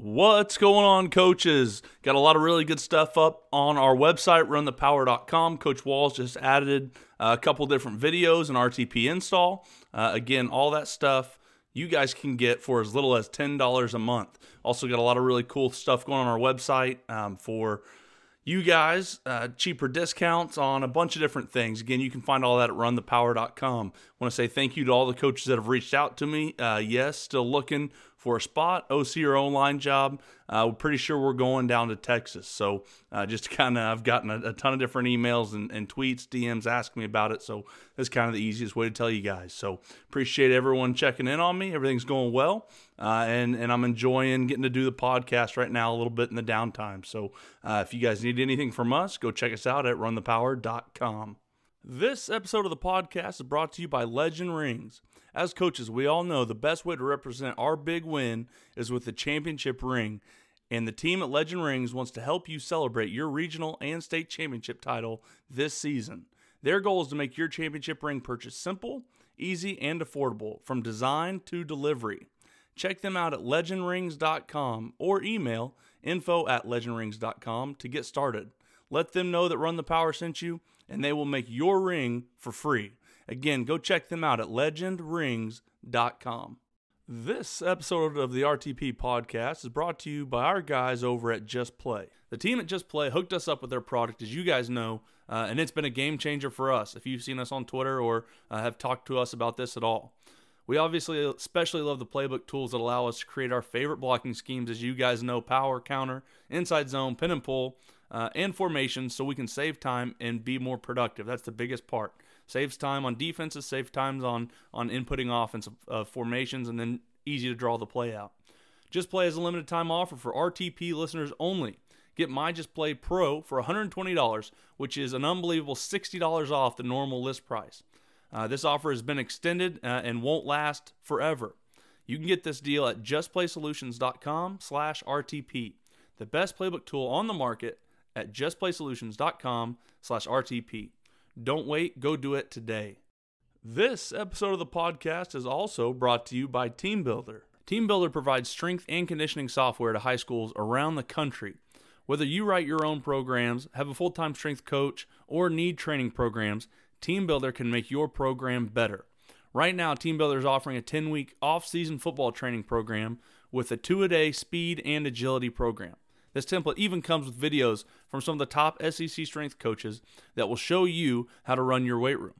What's going on, coaches? Got a lot of really good stuff up on our website, runthepower.com. Coach Walls just added a couple different videos and RTP install. Uh, again, all that stuff you guys can get for as little as $10 a month. Also, got a lot of really cool stuff going on our website um, for you guys, uh, cheaper discounts on a bunch of different things. Again, you can find all that at runthepower.com. I want to say thank you to all the coaches that have reached out to me. Uh, yes, still looking for a spot, OC or O line job. Uh, we're pretty sure we're going down to Texas. So uh, just kind of, I've gotten a, a, ton of different emails and, and, tweets, DMs asking me about it. So that's kind of the easiest way to tell you guys. So appreciate everyone checking in on me. Everything's going well. Uh, and, and I'm enjoying getting to do the podcast right now a little bit in the downtime. So uh, if you guys need anything from us, go check us out at runthepower.com. This episode of the podcast is brought to you by Legend Rings. As coaches, we all know the best way to represent our big win is with the championship ring, and the team at Legend Rings wants to help you celebrate your regional and state championship title this season. Their goal is to make your championship ring purchase simple, easy, and affordable from design to delivery. Check them out at legendrings.com or email info at legendrings.com to get started. Let them know that Run the Power sent you, and they will make your ring for free. Again, go check them out at legendrings.com. This episode of the RTP podcast is brought to you by our guys over at Just Play. The team at Just Play hooked us up with their product, as you guys know, uh, and it's been a game changer for us. If you've seen us on Twitter or uh, have talked to us about this at all, we obviously especially love the playbook tools that allow us to create our favorite blocking schemes, as you guys know power, counter, inside zone, pin and pull, uh, and formation, so we can save time and be more productive. That's the biggest part saves time on defenses, saves times on on inputting offensive uh, formations, and then easy to draw the play out. Just Play has a limited time offer for RTP listeners only. Get My Just Play Pro for $120, which is an unbelievable $60 off the normal list price. Uh, this offer has been extended uh, and won't last forever. You can get this deal at justplaysolutions.com slash RTP, the best playbook tool on the market at justplaysolutions.com slash RTP. Don't wait, go do it today. This episode of the podcast is also brought to you by Team Builder. Team Builder provides strength and conditioning software to high schools around the country. Whether you write your own programs, have a full time strength coach, or need training programs, Team Builder can make your program better. Right now, Team Builder is offering a 10 week off season football training program with a two a day speed and agility program. This template even comes with videos from some of the top SEC strength coaches that will show you how to run your weight room.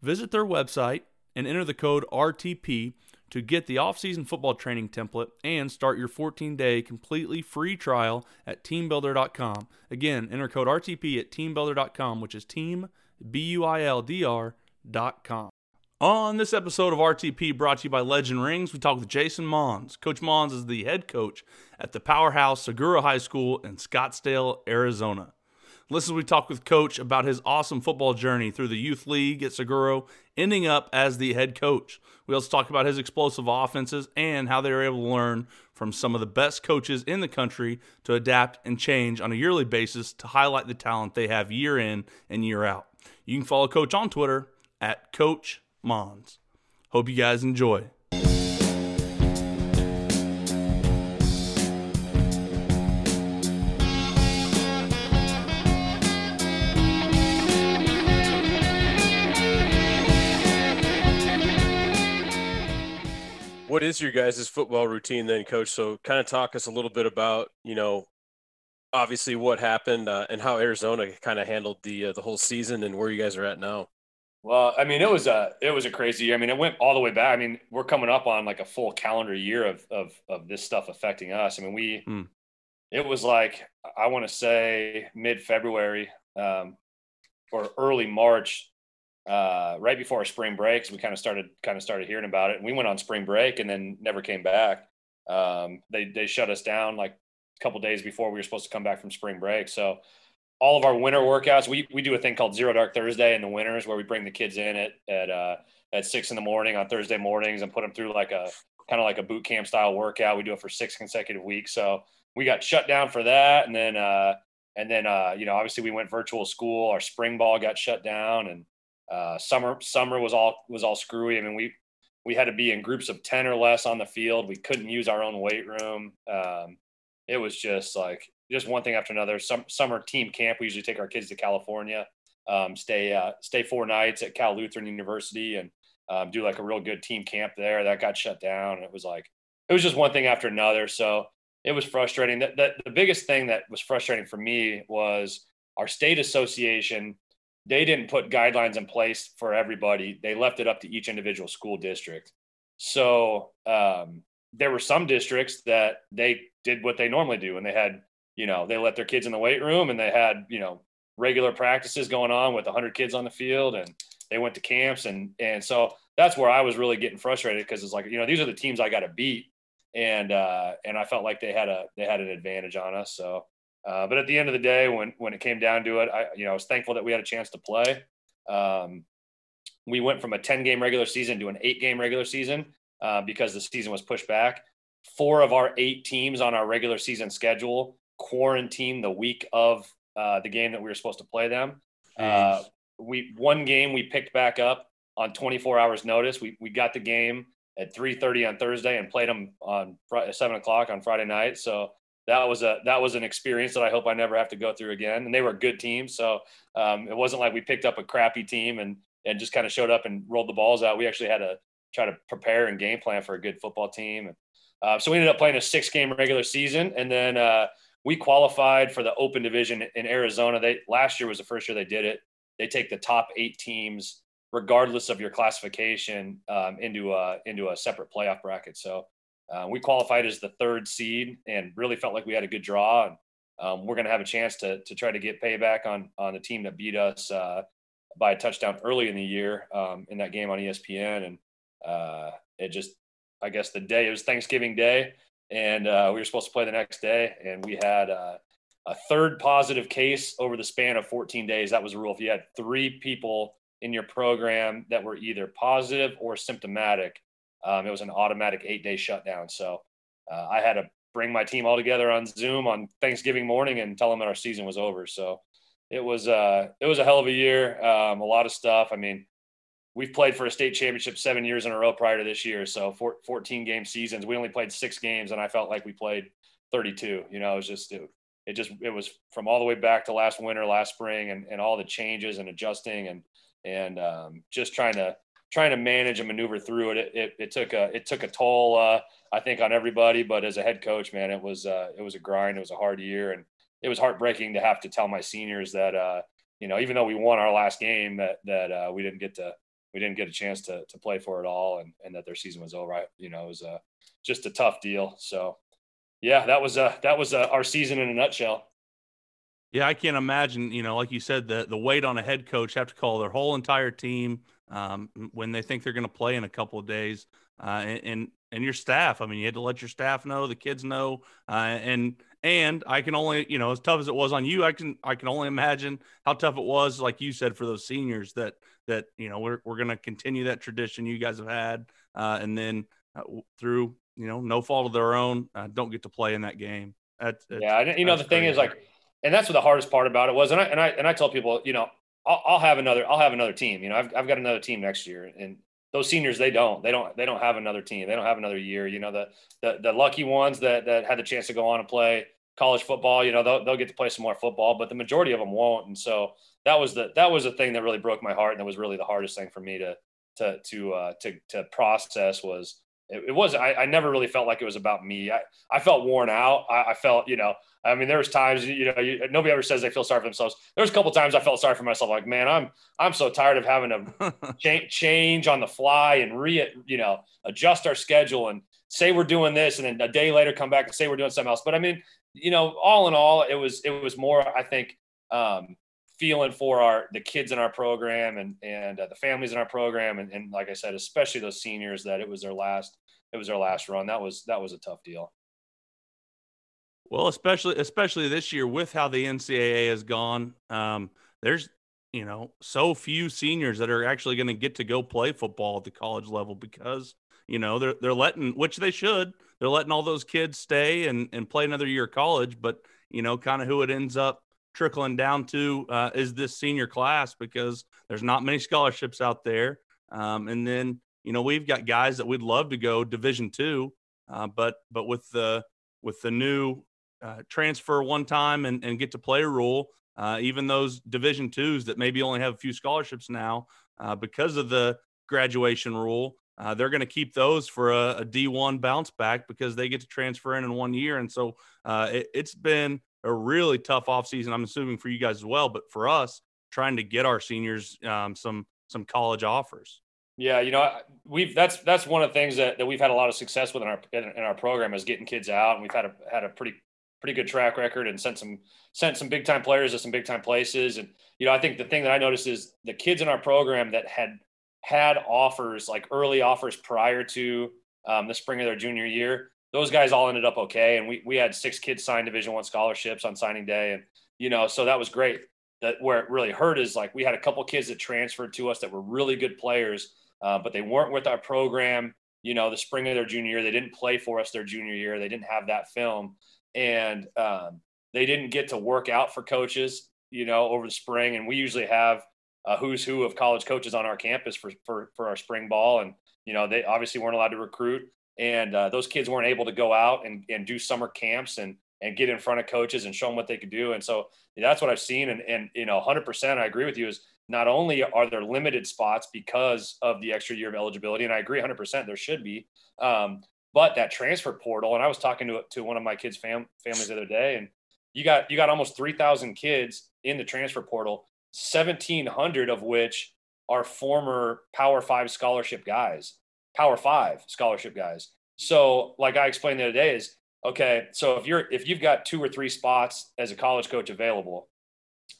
Visit their website and enter the code RTP to get the off-season football training template and start your 14-day completely free trial at teambuilder.com. Again, enter code RTP at teambuilder.com, which is team b u i l d r.com. On this episode of RTP brought to you by Legend Rings, we talk with Jason Mohns. Coach Mohns is the head coach at the powerhouse Saguaro High School in Scottsdale, Arizona. Listen, we talk with Coach about his awesome football journey through the youth league at Saguaro, ending up as the head coach. We also talk about his explosive offenses and how they were able to learn from some of the best coaches in the country to adapt and change on a yearly basis to highlight the talent they have year in and year out. You can follow Coach on Twitter at Coach Mohns. Hope you guys enjoy. What is your guys' football routine then, coach? So kind of talk us a little bit about, you know, obviously what happened uh, and how Arizona kind of handled the uh, the whole season and where you guys are at now. Well, I mean, it was a it was a crazy year. I mean, it went all the way back. I mean, we're coming up on like a full calendar year of of of this stuff affecting us. I mean, we mm. it was like I want to say mid February um, or early March, uh, right before our spring breaks. We kind of started kind of started hearing about it, and we went on spring break and then never came back. Um, they they shut us down like a couple days before we were supposed to come back from spring break. So all of our winter workouts. We we do a thing called Zero Dark Thursday in the winters where we bring the kids in at at uh, at six in the morning on Thursday mornings and put them through like a kind of like a boot camp style workout. We do it for six consecutive weeks. So we got shut down for that, and then uh, and then uh, you know obviously we went virtual school. Our spring ball got shut down, and uh, summer summer was all was all screwy. I mean we we had to be in groups of ten or less on the field. We couldn't use our own weight room. Um, it was just like just one thing after another. Some summer team camp. We usually take our kids to California, um, stay uh, stay four nights at Cal Lutheran University, and um, do like a real good team camp there. That got shut down. It was like it was just one thing after another. So it was frustrating. That, the biggest thing that was frustrating for me was our state association. They didn't put guidelines in place for everybody. They left it up to each individual school district. So um, there were some districts that they did what they normally do, and they had, you know, they let their kids in the weight room, and they had, you know, regular practices going on with 100 kids on the field, and they went to camps, and and so that's where I was really getting frustrated because it's like, you know, these are the teams I got to beat, and uh, and I felt like they had a they had an advantage on us. So, uh, but at the end of the day, when when it came down to it, I you know I was thankful that we had a chance to play. Um, we went from a 10 game regular season to an eight game regular season uh, because the season was pushed back. Four of our eight teams on our regular season schedule quarantined the week of uh, the game that we were supposed to play them. Uh, we one game we picked back up on 24 hours notice. We we got the game at 3:30 on Thursday and played them on Friday, seven o'clock on Friday night. So that was a that was an experience that I hope I never have to go through again. And they were a good team, so um, it wasn't like we picked up a crappy team and and just kind of showed up and rolled the balls out. We actually had to try to prepare and game plan for a good football team. And, uh, so we ended up playing a six game regular season, and then uh, we qualified for the Open Division in Arizona. They last year was the first year they did it. They take the top eight teams, regardless of your classification, um, into a into a separate playoff bracket. So uh, we qualified as the third seed, and really felt like we had a good draw. And um, we're going to have a chance to to try to get payback on on the team that beat us uh, by a touchdown early in the year um, in that game on ESPN. And uh, it just, I guess the day it was Thanksgiving Day, and uh, we were supposed to play the next day, and we had uh, a third positive case over the span of 14 days. That was a rule. If you had three people in your program that were either positive or symptomatic, um, it was an automatic eight day shutdown. So uh, I had to bring my team all together on Zoom on Thanksgiving morning and tell them that our season was over. So it was uh, it was a hell of a year. Um, a lot of stuff. I mean, we've played for a state championship seven years in a row prior to this year. So 14 game seasons. We only played six games, and I felt like we played 32. You know, it was just it, it just it was from all the way back to last winter, last spring, and, and all the changes and adjusting and and um, just trying to trying to manage and maneuver through it. It, it, it took a it took a toll, uh, I think, on everybody. But as a head coach, man, it was uh, it was a grind. It was a hard year, and it was heartbreaking to have to tell my seniors that uh, you know even though we won our last game that that uh, we didn't get to we didn't get a chance to to play for it all, and and that their season was over. You know, it was a just a tough deal. So, yeah, that was uh that was uh, our season in a nutshell. Yeah, I can't imagine. You know, like you said, the the weight on a head coach have to call their whole entire team um, when they think they're going to play in a couple of days, uh, and, and, and your staff. I mean, you had to let your staff know, the kids know, uh, and and I can only, you know, as tough as it was on you, I can I can only imagine how tough it was, like you said, for those seniors that that you know we're we're going to continue that tradition you guys have had, uh, and then uh, through you know no fault of their own, uh, don't get to play in that game. That's, yeah, you know the thing is like, and that's what the hardest part about it was, and I and I and I tell people, you know, I'll, I'll have another I'll have another team. You know, I've I've got another team next year, and those seniors they don't they don't they don't have another team they don't have another year you know the the, the lucky ones that that had the chance to go on and play college football you know they'll, they'll get to play some more football but the majority of them won't and so that was the that was the thing that really broke my heart and that was really the hardest thing for me to to to uh, to to process was it, it was I, I, never really felt like it was about me. I, I felt worn out. I, I felt you know I mean there was times you know you, nobody ever says they feel sorry for themselves. There was a couple times I felt sorry for myself. Like man I'm I'm so tired of having to change change on the fly and re you know adjust our schedule and say we're doing this and then a day later come back and say we're doing something else. But I mean you know all in all it was it was more I think um, feeling for our the kids in our program and and uh, the families in our program and, and like I said, especially those seniors that it was their last it was their last run. That was that was a tough deal. Well, especially especially this year with how the NCAA has gone, um, there's you know so few seniors that are actually going to get to go play football at the college level because you know they're they're letting which they should they're letting all those kids stay and and play another year of college, but you know kind of who it ends up trickling down to uh, is this senior class because there's not many scholarships out there. Um, and then you know we've got guys that we'd love to go Division two, uh, but but with the with the new uh, transfer one time and, and get to play rule. Uh, even those Division twos that maybe only have a few scholarships now uh, because of the graduation rule, uh, they're going to keep those for a a D1 bounce back because they get to transfer in in one year. And so it, has been a really tough offseason, I'm assuming for you guys as well, but for us, trying to get our seniors um, some some college offers. Yeah, you know, we've that's that's one of the things that, that we've had a lot of success with in our in, our program is getting kids out, and we've had a had a pretty pretty good track record and sent some sent some big time players to some big time places. And you know, I think the thing that I noticed is the kids in our program that had had offers like early offers prior to um, the spring of their junior year, those guys all ended up okay. And we we had six kids sign Division One scholarships on signing day, and you know, so that was great. That where it really hurt is like we had a couple kids that transferred to us that were really good players uh, but they weren't with our program. You know, the spring of their junior year, they didn't play for us their junior year. They didn't have that film, and um, they didn't get to work out for coaches. You know, over the spring, and we usually have a who's who of college coaches on our campus for for for our spring ball, and you know, they obviously weren't allowed to recruit, and uh, those kids weren't able to go out and and do summer camps and and get in front of coaches and show them what they could do. And so that's what I've seen. And, and you know, 100%, I agree with you is not only are there limited spots because of the extra year of eligibility, and I agree 100% there should be, um, but that transfer portal. And I was talking to to one of my kids' fam- families the other day, and you got you got almost 3,000 kids in the transfer portal, 1,700 of which are former Power Five scholarship guys, Power Five scholarship guys. So, like I explained the other day, is okay. So if you're if you've got two or three spots as a college coach available,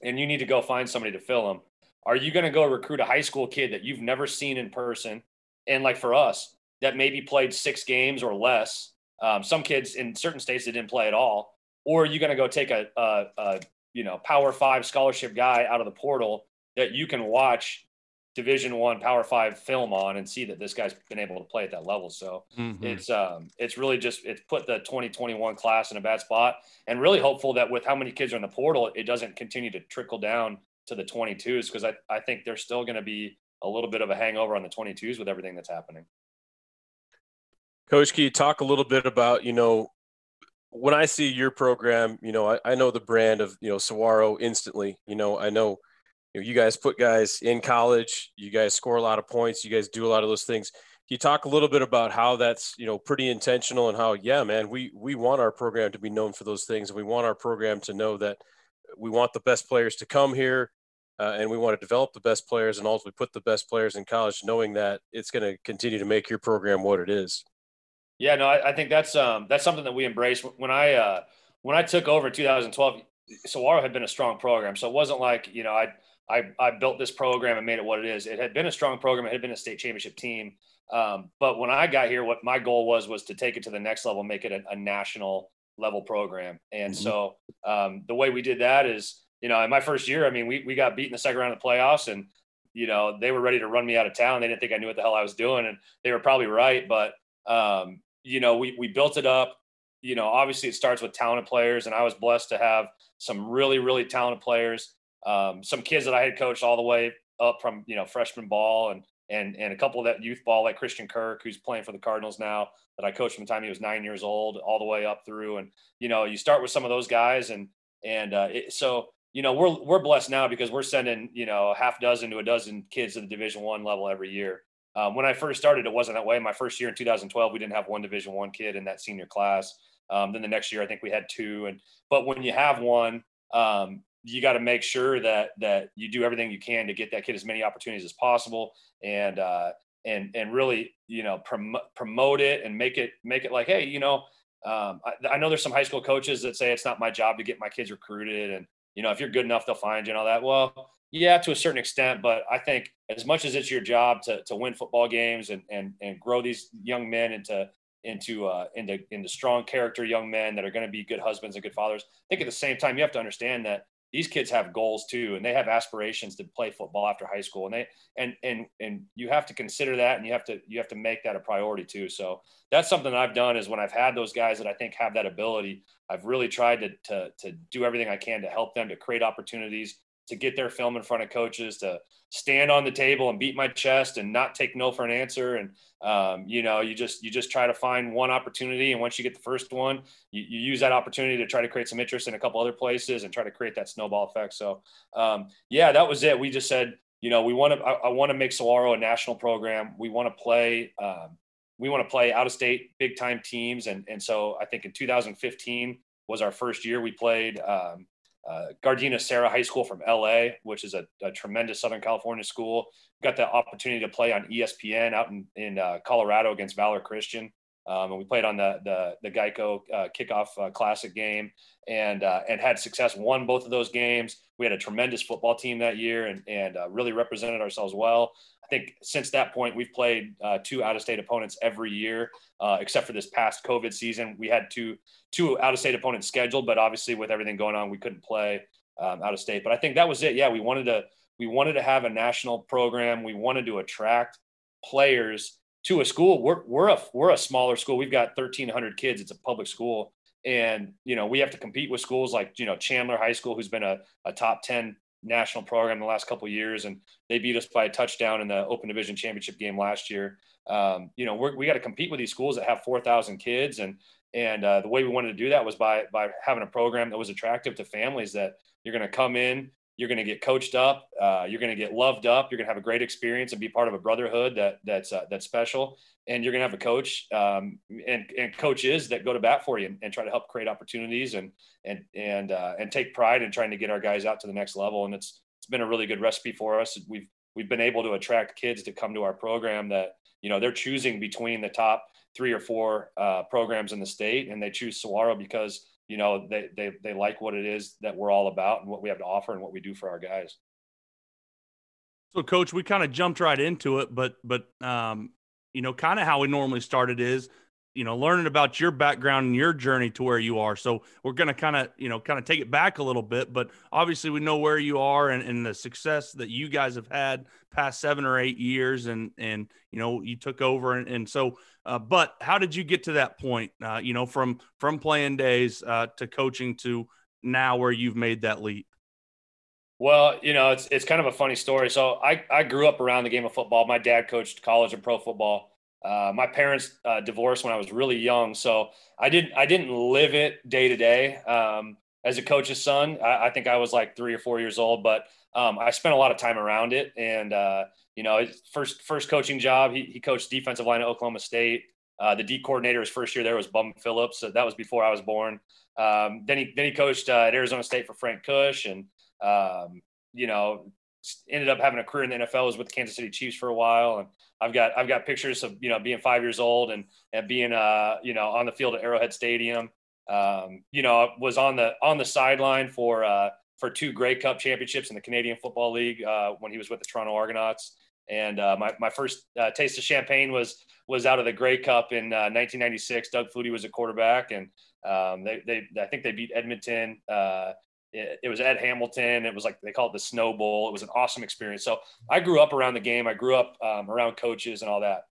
and you need to go find somebody to fill them are you going to go recruit a high school kid that you've never seen in person? And like for us, that maybe played six games or less. Um, some kids in certain states that didn't play at all. Or are you going to go take a, a, a you know Power Five scholarship guy out of the portal that you can watch Division One Power Five film on and see that this guy's been able to play at that level. So mm-hmm. it's um it's really just it's put the 2021 class in a bad spot, and really hopeful that with how many kids are in the portal, it doesn't continue to trickle down to the 22s because I, I think there's still going to be a little bit of a hangover on the 22s with everything that's happening. Coach, can you talk a little bit about, you know, when I see your program, you know, I, I know the brand of, you know, Saguaro instantly. You know, I know, you know, you guys put guys in college, you guys score a lot of points, you guys do a lot of those things. Can you talk a little bit about how that's, you know, pretty intentional and how, yeah, man, we we want our program to be known for those things. And we want our program to know that we want the best players to come here uh, and we want to develop the best players and ultimately put the best players in college, knowing that it's going to continue to make your program what it is. Yeah, no, I, I think that's um, that's something that we embrace. When I uh, when I took over in 2012, Saguaro had been a strong program, so it wasn't like you know I I I built this program and made it what it is. It had been a strong program. It had been a state championship team. Um, but when I got here, what my goal was was to take it to the next level, make it a, a national level program. And mm-hmm. so um, the way we did that is you know, in my first year, I mean, we, we got beat in the second round of the playoffs and, you know, they were ready to run me out of town. They didn't think I knew what the hell I was doing. And they were probably right. But, um, you know, we, we built it up. You know, obviously it starts with talented players. And I was blessed to have some really, really talented players. Um, some kids that I had coached all the way up from, you know, freshman ball and, and, and a couple of that youth ball, like Christian Kirk, who's playing for the Cardinals now that I coached from the time he was nine years old all the way up through. And, you know, you start with some of those guys and, and uh, it, so you know we're we're blessed now because we're sending you know a half dozen to a dozen kids to the division one level every year. Um, when i first started it wasn't that way. My first year in 2012 we didn't have one division one kid in that senior class. Um, then the next year i think we had two. And but when you have one um, you got to make sure that that you do everything you can to get that kid as many opportunities as possible and uh, and and really you know prom- promote it and make it make it like hey you know um, I, I, know there's some high school coaches that say it's not my job to get my kids recruited and you know, if you're good enough, they'll find you and all that. Well, yeah, to a certain extent, but I think as much as it's your job to, to win football games and, and, and grow these young men into, into, uh, into, into strong character young men that are going to be good husbands and good fathers. I think at the same time, you have to understand that these kids have goals too, and they have aspirations to play football after high school, and they and and and you have to consider that, and you have to you have to make that a priority too. So that's something I've done is when I've had those guys that I think have that ability, I've really tried to to to do everything I can to help them to create opportunities to get their film in front of coaches, to stand on the table and beat my chest and not take no for an answer. And um, you know, you just you just try to find one opportunity, and once you get the first one, you, you, use that opportunity to try to create some interest in a couple other places and try to create that snowball effect. So um, yeah, that was it. We just said, you know, we want to I, I want to make Saguaro a national program. We want to play. Um, we want to play out of state big time teams. And, and so I think in 2015 was our first year we played um, uh, Gardena Serra High School from LA, which is a, a, tremendous Southern California school. Got the opportunity to play on ESPN out in, in uh, Colorado against Valor Christian. Um, and we played on the the, the Geico uh, kickoff uh, classic game and uh, and had success. Won both of those games. We had a tremendous football team that year and and uh, really represented ourselves well. I think since that point we've played uh, two out of state opponents every year, uh, except for this past COVID season. We had two two out of state opponents scheduled, but obviously with everything going on, we couldn't play um, out of state. But I think that was it. Yeah, we wanted to we wanted to have a national program. We wanted to attract players to a school. We're we're a we're a smaller school. We've got 1,300 kids. It's a public school, and you know we have to compete with schools like you know Chandler High School, who's been a, a top 10 national program the last couple years, and they beat us by a touchdown in the Open Division championship game last year. Um, you know we got to compete with these schools that have 4,000 kids, and and uh, the way we wanted to do that was by by having a program that was attractive to families that you're going to come in you're going to get coached up. Uh, you're going to get loved up. You're going to have a great experience and be part of a brotherhood that that's uh, that's special. And you're going to have a coach um, and, and coaches that go to bat for you and, and, try to help create opportunities and and and uh, and take pride in trying to get our guys out to the next level. And it's it's been a really good recipe for us. We've we've been able to attract kids to come to our program that you know they're choosing between the top three or four uh, programs in the state, and they choose Saguaro because you know they, they they like what it is that we're all about and what we have to offer and what we do for our guys. So coach we kind of jumped right into it but but um you know kind of how we normally started is you know learning about your background and your journey to where you are. So we're going to kind of you know kind of take it back a little bit but obviously we know where you are and, and the success that you guys have had past seven or eight years and and you know you took over and, and so uh, but how did you get to that point uh, you know from from playing days uh, to coaching to now where you've made that leap well, you know, it's it's kind of a funny story. So I, I grew up around the game of football. My dad coached college and pro football. Uh, my parents uh, divorced when I was really young, so I didn't I didn't live it day to day. Um, as a coach's son, I, I, think I was like three or four years old, but um, I spent a lot of time around it. And uh, you know, his first first coaching job, he, he coached defensive line at Oklahoma State. Uh, the D coordinator his first year there was Bum Phillips. So that was before I was born. Um, then he then he coached uh, at Arizona State for Frank Kush, and um, you know, ended up having a career in the NFL. Was with the Kansas City Chiefs for a while, and I've got I've got pictures of you know being five years old and and being uh you know on the field at Arrowhead Stadium. Um, you know, was on the on the sideline for uh, for two Grey Cup championships in the Canadian Football League uh, when he was with the Toronto Argonauts. And uh, my, my first uh, taste of champagne was was out of the Grey Cup in 1996. Uh, Doug Flutie was a quarterback, and um, they, they I think they beat Edmonton uh, it, it was Ed Hamilton. It was like they call it the Snow Bowl. It was an awesome experience. So I grew up around the game. I grew up um, around coaches and all that.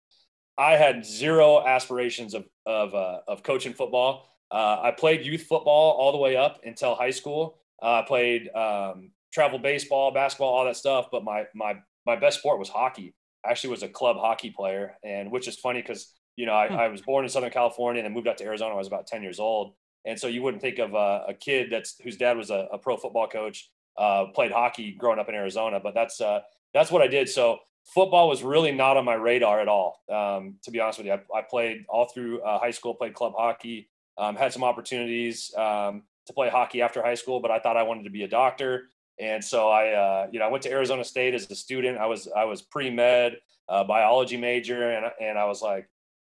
I had zero aspirations of of, uh, of coaching football. I played youth football all the way up until high school. Uh, I played um, travel baseball, basketball, all that stuff. But my my my best sport was hockey. I actually was a club hockey player, and which is funny because you know I, hmm. I, was born in Southern California and then moved out to Arizona. when I was about ten years old, and so you wouldn't think of a, a kid that's whose dad was a, a pro football coach, uh, played hockey growing up in Arizona. But that's uh, that's what I did. So football was really not on my radar at all. Um, to be honest with you, I, I played all through uh, high school, played club hockey, um, had some opportunities um, to play hockey after high school, but I thought I wanted to be a doctor. And so I, uh, you know, I went to Arizona State as a student. I was I was pre med, uh, biology major, and and I was like,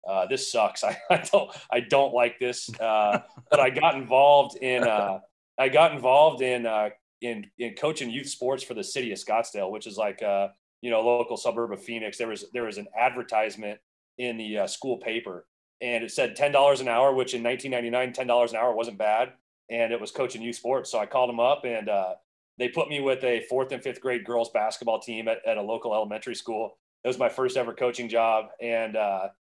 uh, this sucks. I, I, don't I don't like this. Uh, but I got involved in uh, I got involved in uh, in in coaching youth sports for the city of Scottsdale, which is like uh, you know local suburb of Phoenix. There was there was an advertisement in the uh, school paper, and it said ten dollars an hour, which in 1999 ten dollars an hour wasn't bad, and it was coaching youth sports. So I called them up and. they put me with a fourth and fifth grade girls basketball team at, at a local elementary school. It was my first ever coaching job, and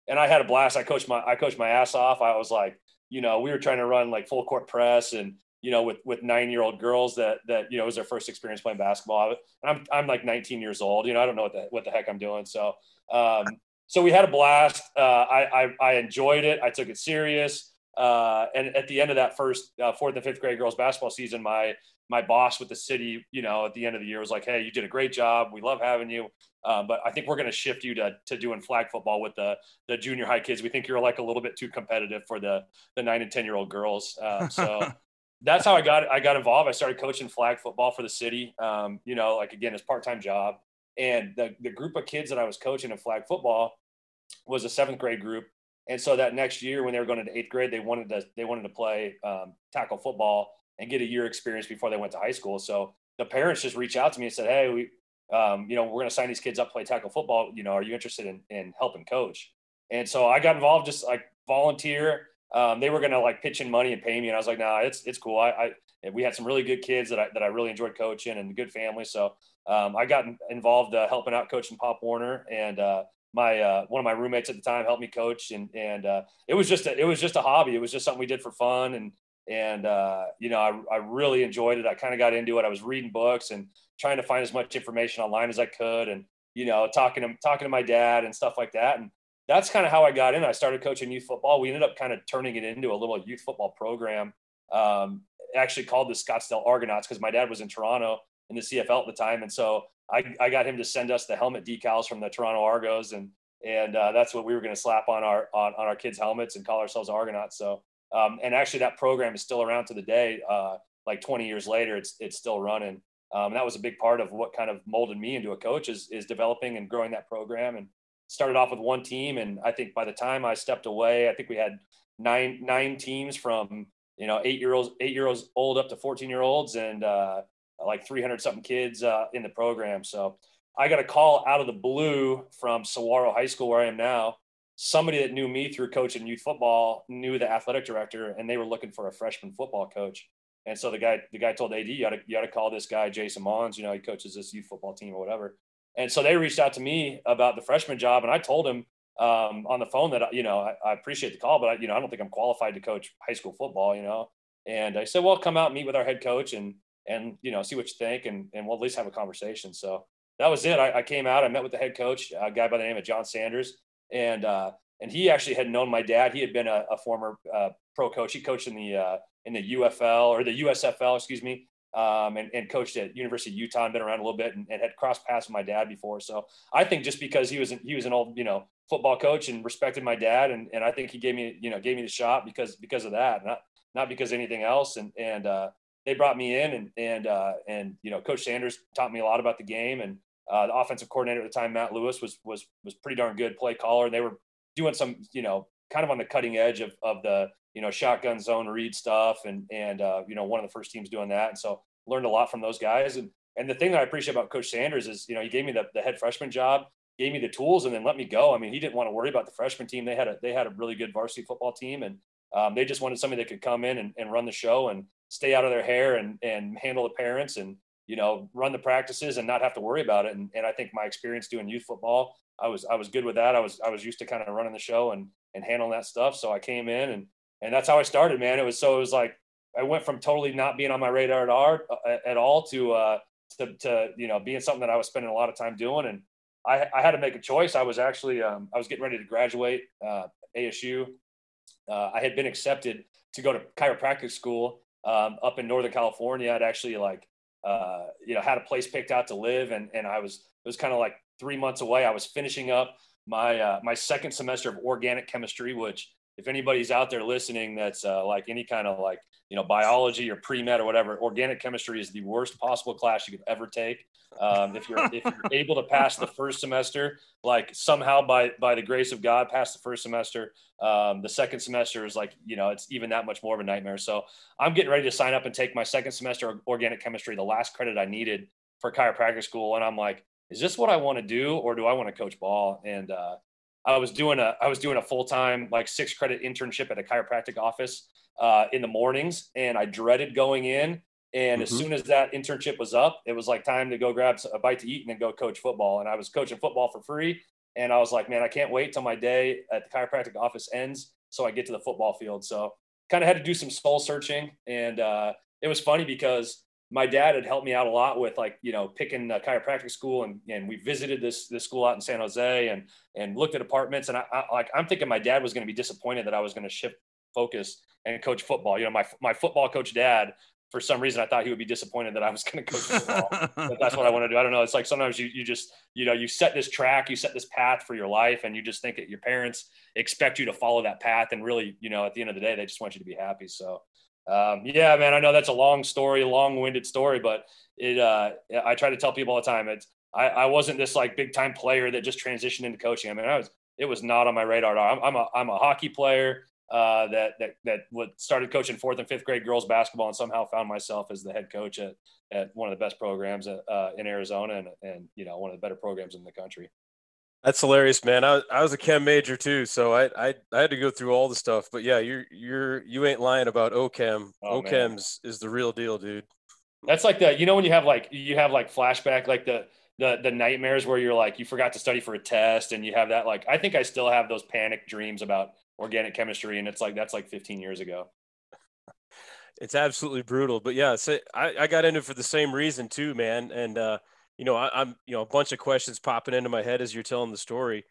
and I had a blast. I coached my I coached my ass off. I was like, you know, we were trying to run like full court press and you know, with with nine year old girls that that you know was their first experience playing basketball. I'm I'm like 19 years old. You know, I don't know what the what the heck I'm doing. So um, so we had a blast. Uh, I, I, I enjoyed it. I took it serious. Uh, and at the end of that first uh, fourth and fifth grade girls basketball season, my my boss with the city, you know, at the end of the year was like, "Hey, you did a great job. We love having you, um, but I think we're going to shift you to to doing flag football with the the junior high kids. We think you're like a little bit too competitive for the the nine and ten year old girls." Um, so that's how I got I got involved. I started coaching flag football for the city. Um, you know, like again, it's part time job. And the the group of kids that I was coaching in flag football was a seventh grade group. And so that next year, when they were going into eighth grade, they wanted to they wanted to play um, tackle football and get a year experience before they went to high school. So the parents just reached out to me and said, "Hey, we, um, you know, we're going to sign these kids up play tackle football. You know, are you interested in in helping coach?" And so I got involved, just like volunteer um, they were gonna like pitch in money and pay me, and I was like, nah, it's it's cool. I, I we had some really good kids that I that I really enjoyed coaching and good family, so um, I got involved uh, helping out coaching Pop Warner, and uh, my uh, one of my roommates at the time helped me coach, and and uh, it was just a, it was just a hobby. It was just something we did for fun, and and uh, you know I I really enjoyed it. I kind of got into it. I was reading books and trying to find as much information online as I could, and you know talking to talking to my dad and stuff like that, and that's kind of how I got in. I started coaching youth football. We ended up kind of turning it into a little youth football program. Um, actually called the Scottsdale Argonauts because my dad was in Toronto in the CFL at the time, and so I, I got him to send us the helmet decals from the Toronto Argos, and and uh, that's what we were going to slap on our on, on our kids' helmets and call ourselves Argonauts. So um, and actually that program is still around to the day. Uh, like 20 years later, it's it's still running. Um, that was a big part of what kind of molded me into a coach is is developing and growing that program and started off with one team, and I think by the time I stepped away, I think we had nine nine teams from you know eight year olds eight year olds old up to 14 year olds, and uh, like 300 something kids uh, in the program. So I got a call out of the blue from Saguaro High School, where I am now. Somebody that knew me through coaching youth football knew the athletic director, and they were looking for a freshman football coach. And so the guy, the guy told AD, you got to, you got to call this guy Jason Mohns. You know, he coaches this youth football team or whatever. And so they reached out to me about the freshman job, and I told him um, on the phone that you know I, I appreciate the call, but I, you know I don't think I'm qualified to coach high school football. You know, and I said, well, come out, meet with our head coach, and and you know see what you think, and and we'll at least have a conversation. So that was it. I, I came out, I met with the head coach, a guy by the name of John Sanders, and uh, and he actually had known my dad. He had been a, a former uh, pro coach. He coached in the uh, in the UFL or the USFL, excuse me, um, and, and, coached at University of Utah and been around a little bit and, and, had crossed paths with my dad before. So I think just because he was he was an old you know football coach and respected my dad, and, and I think he gave me you know gave me the shot because because of that, not not because anything else. And and uh, they brought me in and and uh, and you know Coach Sanders taught me a lot about the game, and uh, the offensive coordinator at the time, Matt Lewis, was was was pretty darn good play caller. And they were doing some you know kind of on the cutting edge of of the you know, shotgun zone read stuff, and and uh, you know, one of the first teams doing that, and so learned a lot from those guys. And and the thing that I appreciate about Coach Sanders is, you know, he gave me the, the head freshman job, gave me the tools, and then let me go. I mean, he didn't want to worry about the freshman team. They had a they had a really good varsity football team, and um, they just wanted somebody that could come in and, and run the show and stay out of their hair and and handle the parents and you know run the practices and not have to worry about it. And, and I think my experience doing youth football, I was I was good with that. I was I was used to kind of running the show and and handling that stuff. So I came in and and that's how I started, man. It was so it was like I went from totally not being on my radar at all, at all to, uh, to, to, you know, being something that I was spending a lot of time doing. And I, I had to make a choice. I was actually, um, I was getting ready to graduate uh, ASU. Uh, I had been accepted to go to chiropractic school um, up in Northern California. I'd actually like, uh, you know, had a place picked out to live. And, and I was, it was kind of like three months away. I was finishing up my, uh, my second semester of organic chemistry, which if anybody's out there listening that's uh, like any kind of like you know biology or pre-med or whatever organic chemistry is the worst possible class you could ever take. Um, if you're if you're able to pass the first semester like somehow by by the grace of god pass the first semester um, the second semester is like you know it's even that much more of a nightmare. So i'm getting ready to sign up and take my second semester of organic chemistry the last credit i needed for chiropractic school and i'm like is this what i want to do or do i want to coach ball? And uh, I was doing a I was doing a full time like six credit internship at a chiropractic office uh, in the mornings, and I dreaded going in. And mm-hmm. as soon as that internship was up, it was like time to go grab a bite to eat and then go coach football. And I was coaching football for free, and I was like, man, I can't wait till my day at the chiropractic office ends so I get to the football field. So kind of had to do some soul searching and uh, it was funny because my dad had helped me out a lot with like you know picking a chiropractic school and and we visited this this school out in San Jose and and looked at apartments and I, I like I'm thinking my dad was going to be disappointed that I was going to shift focus and coach football. You know, my my football coach dad for some reason I thought he would be disappointed that I was going to coach football. but that's what I want to do. I don't know. It's like sometimes you you just you know you set this track, you set this path for your life, and you just think that your parents expect you to follow that path, and really, you know, at the end of the day, they just want you to be happy. So um, yeah, man, I know that's a long story, long-winded story, but it. Uh, I try to tell people all the time. It's I, I wasn't this like big-time player that just transitioned into coaching. I mean, I was. It was not on my radar. I'm, I'm a I'm a hockey player uh, that that that started coaching fourth and fifth grade girls basketball and somehow found myself as the head coach at, at one of the best programs uh, in Arizona and and you know one of the better programs in the country. That's hilarious, man. I, I was a chem major too, so I, I I had to go through all the stuff. But yeah, you're you're you ain't lying about OChem. Oh, OChem's man. is the real deal, dude. That's like the you know when you have like you have like flashback like the the the nightmares where you're like you forgot to study for a test and you have that like I think I still have those panic dreams about organic chemistry and it's like that's like 15 years ago. It's absolutely brutal, but yeah, so I, I got into it for the same reason too, man. And uh, you know, I, am you know a bunch of questions popping into my head as you're telling the story.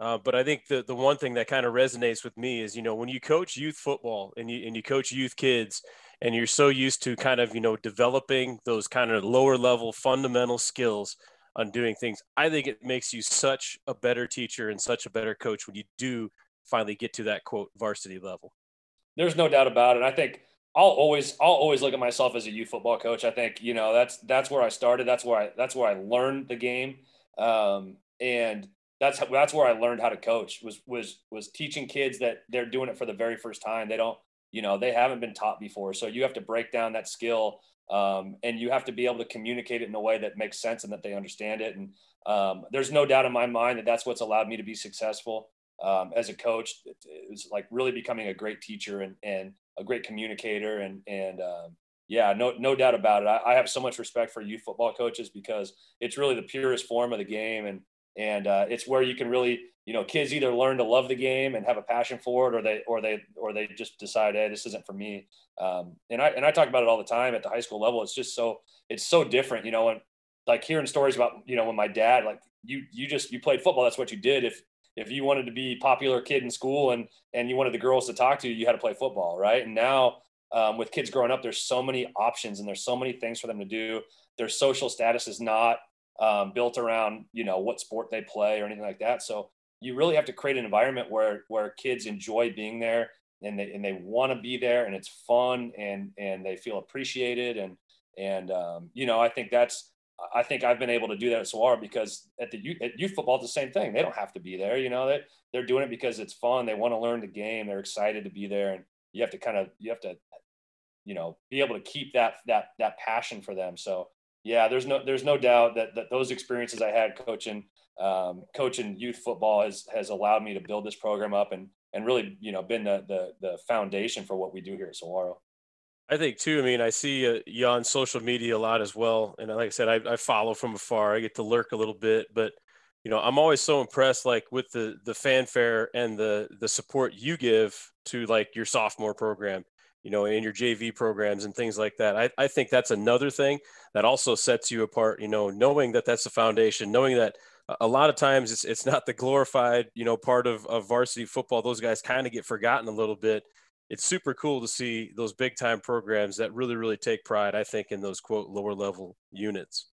Uh, but I think the the one thing that kind of resonates with me is you know when you coach youth football and you and you coach youth kids and you're so used to kind of you know developing those kind of lower level fundamental skills on doing things. I think it makes you such a better teacher and such a better coach when you do finally get to that quote varsity level. There's no doubt about it. I think I'll always I'll always look at myself as a youth football coach. I think you know that's that's where I started. That's where I that's where I learned the game, um, and that's that's where I learned how to coach. Was was was teaching kids that they're doing it for the very first time. They don't you know they haven't been taught before, so you have to break down that skill, um, and you have to be able to communicate it in a way that makes sense and that they understand it. And um, there's no doubt in my mind that that's what's allowed me to be successful um, as a coach. It, was like really becoming a great teacher and and a great communicator and and um, yeah, no no doubt about it. I, I, have so much respect for youth football coaches because it's really the purest form of the game and and uh, it's where you can really you know kids either learn to love the game and have a passion for it or they or they or they just decide hey this isn't for me um, and i and i talk about it all the time at the high school level it's just so it's so different you know and like hearing stories about you know when my dad like you you just you played football that's what you did if if you wanted to be popular kid in school and and you wanted the girls to talk to you, you had to play football, right? And now um, with kids growing up, there's so many options and there's so many things for them to do. Their social status is not um, built around you know what sport they play or anything like that. So you really have to create an environment where where kids enjoy being there and they and they want to be there and it's fun and and they feel appreciated and and um, you know I think that's I think I've been able to do that at Saguaro because at the youth, at youth football, it's the same thing. They don't have to be there. You know, they, they're doing it because it's fun. They want to learn the game. They're excited to be there. And you have to kind of, you have to, you know, be able to keep that, that, that passion for them. So yeah, there's no, there's no doubt that, that those experiences I had coaching, um, coaching youth football has, has allowed me to build this program up and, and really, you know, been the, the, the foundation for what we do here at Saguaro. I think too. I mean, I see uh, you on social media a lot as well, and like I said, I, I, follow from afar. I get to lurk a little bit, but you know, I'm always so impressed, like with the the fanfare and the the support you give to like your sophomore program, you know, and your JV programs and things like that. I, I think that's another thing that also sets you apart. You know, knowing that that's the foundation, knowing that a lot of times it's it's not the glorified, you know, part of of varsity football. Those guys kind of get forgotten a little bit it's super cool to see those big time programs that really really take pride i think in those quote lower level units.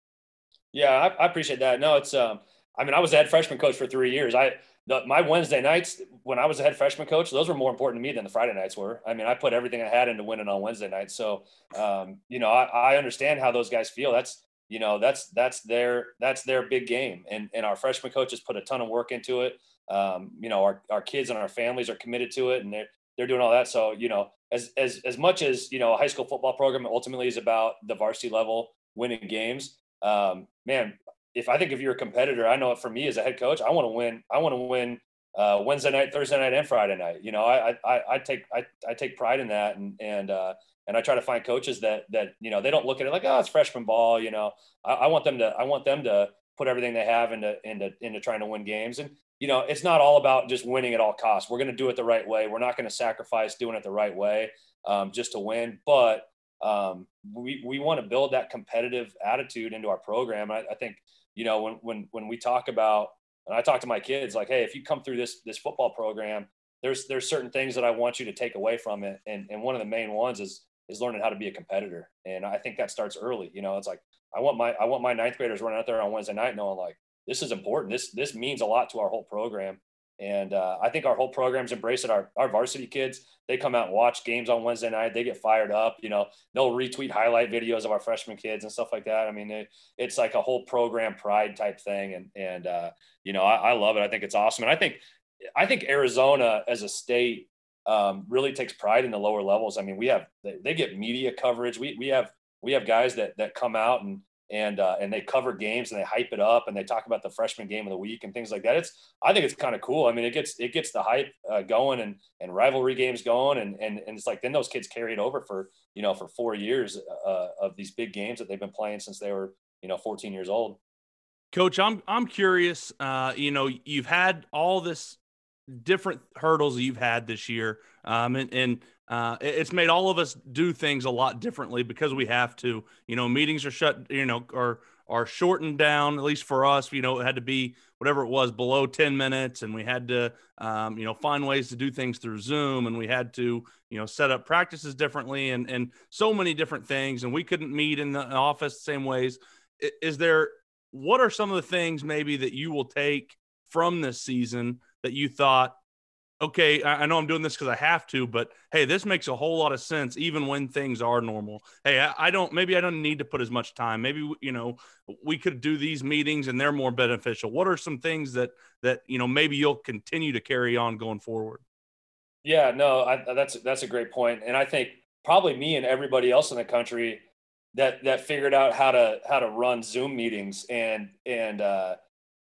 Yeah i, I appreciate that. No it's um i mean i was a head freshman coach for three years. I the, my wednesday nights when i was a head freshman coach those were more important to me than the friday nights were. I mean i put everything i had into winning on wednesday nights. So um, you know I, I understand how those guys feel. That's you know that's that's their that's their big game. And and our freshman coaches put a ton of work into it. Um, you know our, our kids and our families are committed to it and they're they're doing all that. So, you know, as, as, as much as, you know, a high school football program ultimately is about the varsity level winning games, um, man, if I think if you're a competitor, I know for me as a head coach, I want to win. I want to win uh, Wednesday night, Thursday night, and Friday night. You know, I I, I take I, I take pride in that, and and uh, and I try to find coaches that that you know they don't look at it like oh it's freshman ball. You know, I, I want them to I want them to put everything they have into into into trying to win games. And you know, it's not all about just winning at all costs. We're going to do it the right way. We're not going to sacrifice doing it the right way um, just to win. But um, we we want to build that competitive attitude into our program. I, I think you know when when when we talk about and I talk to my kids like, hey, if you come through this this football program, there's there's certain things that I want you to take away from it, and and one of the main ones is is learning how to be a competitor, and I think that starts early. You know, it's like I want my I want my ninth graders running out there on Wednesday night knowing like this is important. This this means a lot to our whole program. And uh, I think our whole program's embraced it. Our, our varsity kids, they come out and watch games on Wednesday night. They get fired up. You know, they'll retweet highlight videos of our freshman kids and stuff like that. I mean, it, it's like a whole program pride type thing. And, and uh, you know, I, I, love it. I think it's awesome. And I think, I think Arizona as a state um, really takes pride in the lower levels. I mean, we have, they, they get media coverage. We, we have, we have guys that, that come out and, and uh, and they cover games and they hype it up and they talk about the freshman game of the week and things like that. It's I think it's kind of cool. I mean, it gets it gets the hype uh, going and and rivalry games going and and and it's like then those kids carry it over for you know for four years uh, of these big games that they've been playing since they were you know 14 years old. Coach, I'm I'm curious. Uh, you know, you've had all this different hurdles you've had this year, um, and, and uh, it's made all of us do things a lot differently because we have to. You know, meetings are shut. You know, are are shortened down. At least for us, you know, it had to be whatever it was below ten minutes, and we had to, um, you know, find ways to do things through Zoom, and we had to, you know, set up practices differently, and and so many different things, and we couldn't meet in the office the same ways. Is there? What are some of the things maybe that you will take from this season that you thought okay, I know I'm doing this because I have to, but hey, this makes a whole lot of sense even when things are normal. Hey, I, I, don't, maybe I don't need to put as much time. Maybe, you know, we could do these meetings and they're more beneficial. What are some things that, that, you know, maybe you'll continue to carry on going forward? Yeah, no, I, that's, that's a great point. And I think probably me and everybody else in the country that, that figured out how to, how to run Zoom meetings and, and, uh,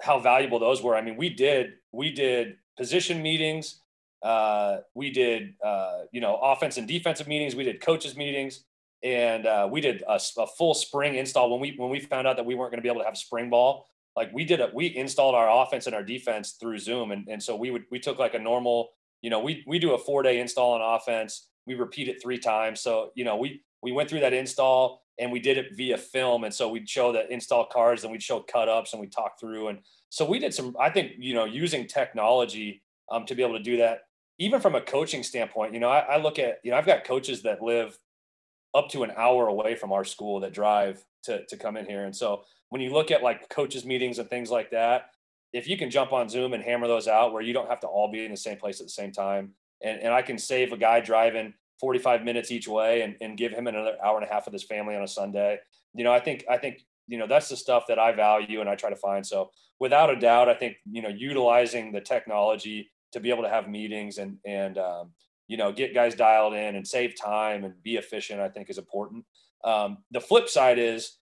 how valuable those were. I mean, we did, we did position meetings. Uh, we did, uh, you know, offense and defensive meetings. We did coaches meetings, and uh, we did a, a, full spring install when we when we found out that we weren't going to be able to have spring ball. Like we did it, we installed our offense and our defense through Zoom, and and so we would we took like a normal, you know, we we do a four day install on offense. We repeat it three times. So you know, we we went through that install and we did it via film, and so we'd show the install cards and we'd show cut ups and we talk through and so we did some, I think, you know, using technology um, to be able to do that, even from a coaching standpoint. You know, I, I look at, you know, I've got coaches that live up to an hour away from our school that drive to, to come in here. And so when you look at like coaches meetings and things like that, if you can jump on Zoom and hammer those out where you don't have to all be in the same place at the same time, and, and I can save a guy driving 45 minutes each way and, and give him another hour and a half with his family on a Sunday. You know, I think I think you know that's the stuff that I value and I try to find. So without a doubt, I think you know utilizing the technology to be able to have meetings and and um, you know get guys dialed in and save time and be efficient. I think is important. Um, the flip side is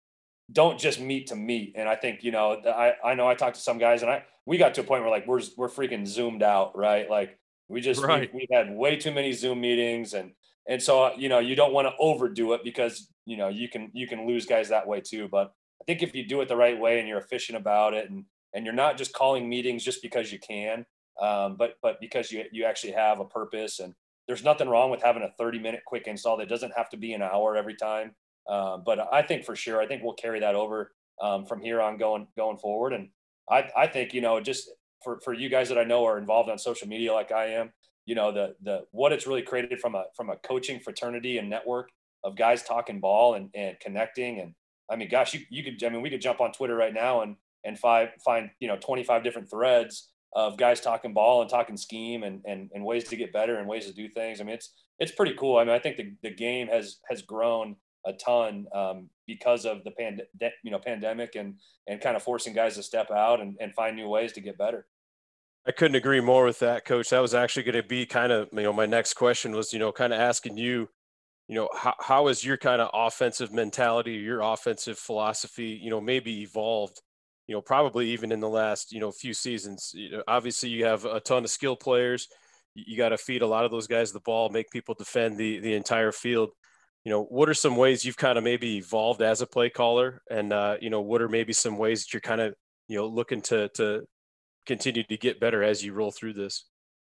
don't just meet to meet. And I think you know I I know I talked to some guys and I we got to a point where like we're we're freaking zoomed out, right? Like we just right. we, we had way too many Zoom meetings and and so you know you don't want to overdo it because you know you can you can lose guys that way too. But I think if you do it the right way and you're efficient about it and and you're not just calling meetings just because you can, um, but but because you you actually have a purpose. And there's nothing wrong with having a 30 minute quick install that doesn't have to be an hour every time. Um, but I think for sure, I think we'll carry that over um, from here on going going forward. And I I think you know just for for you guys that I know are involved on social media like I am, you know the the what it's really created from a from a coaching fraternity and network of guys talking ball and and connecting and I mean, gosh, you, you could, I mean, we could jump on Twitter right now and and five, find you know 25 different threads of guys talking ball and talking scheme and, and and ways to get better and ways to do things. I mean, it's it's pretty cool. I mean, I think the, the game has has grown a ton um, because of the pand you know pandemic and and kind of forcing guys to step out and, and find new ways to get better. I couldn't agree more with that, coach. That was actually going to be kind of, you know, my next question was, you know, kind of asking you, you know, how, how has your kind of offensive mentality, your offensive philosophy, you know, maybe evolved you know, probably even in the last, you know, few seasons. You know, obviously, you have a ton of skill players. You got to feed a lot of those guys the ball, make people defend the the entire field. You know, what are some ways you've kind of maybe evolved as a play caller, and uh, you know, what are maybe some ways that you're kind of you know looking to to continue to get better as you roll through this?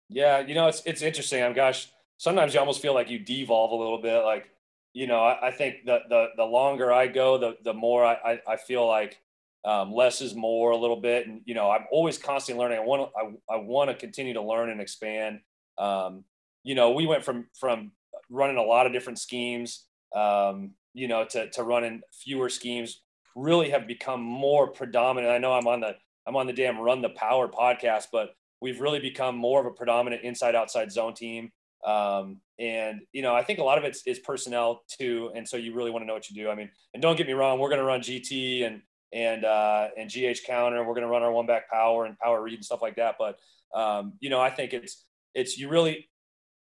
Yeah, you know, it's it's interesting. I'm gosh, sometimes you almost feel like you devolve a little bit. Like you know, I, I, think the, the, the longer I go, the, the more I, I, I feel like um, less is more a little bit. And, you know, I'm always constantly learning. I want to, I, I want to continue to learn and expand. Um, you know, we went from, from running a lot of different schemes, um, you know, to, to running fewer schemes really have become more predominant. I know I'm on the, I'm on the damn run the power podcast, but we've really become more of a predominant inside outside zone team. Um, and you know, I think a lot of it is personnel too. And so you really want to know what you do. I mean, and don't get me wrong, we're going to run GT and and uh, and GH counter. We're going to run our one back power and power read and stuff like that. But um, you know, I think it's it's you really,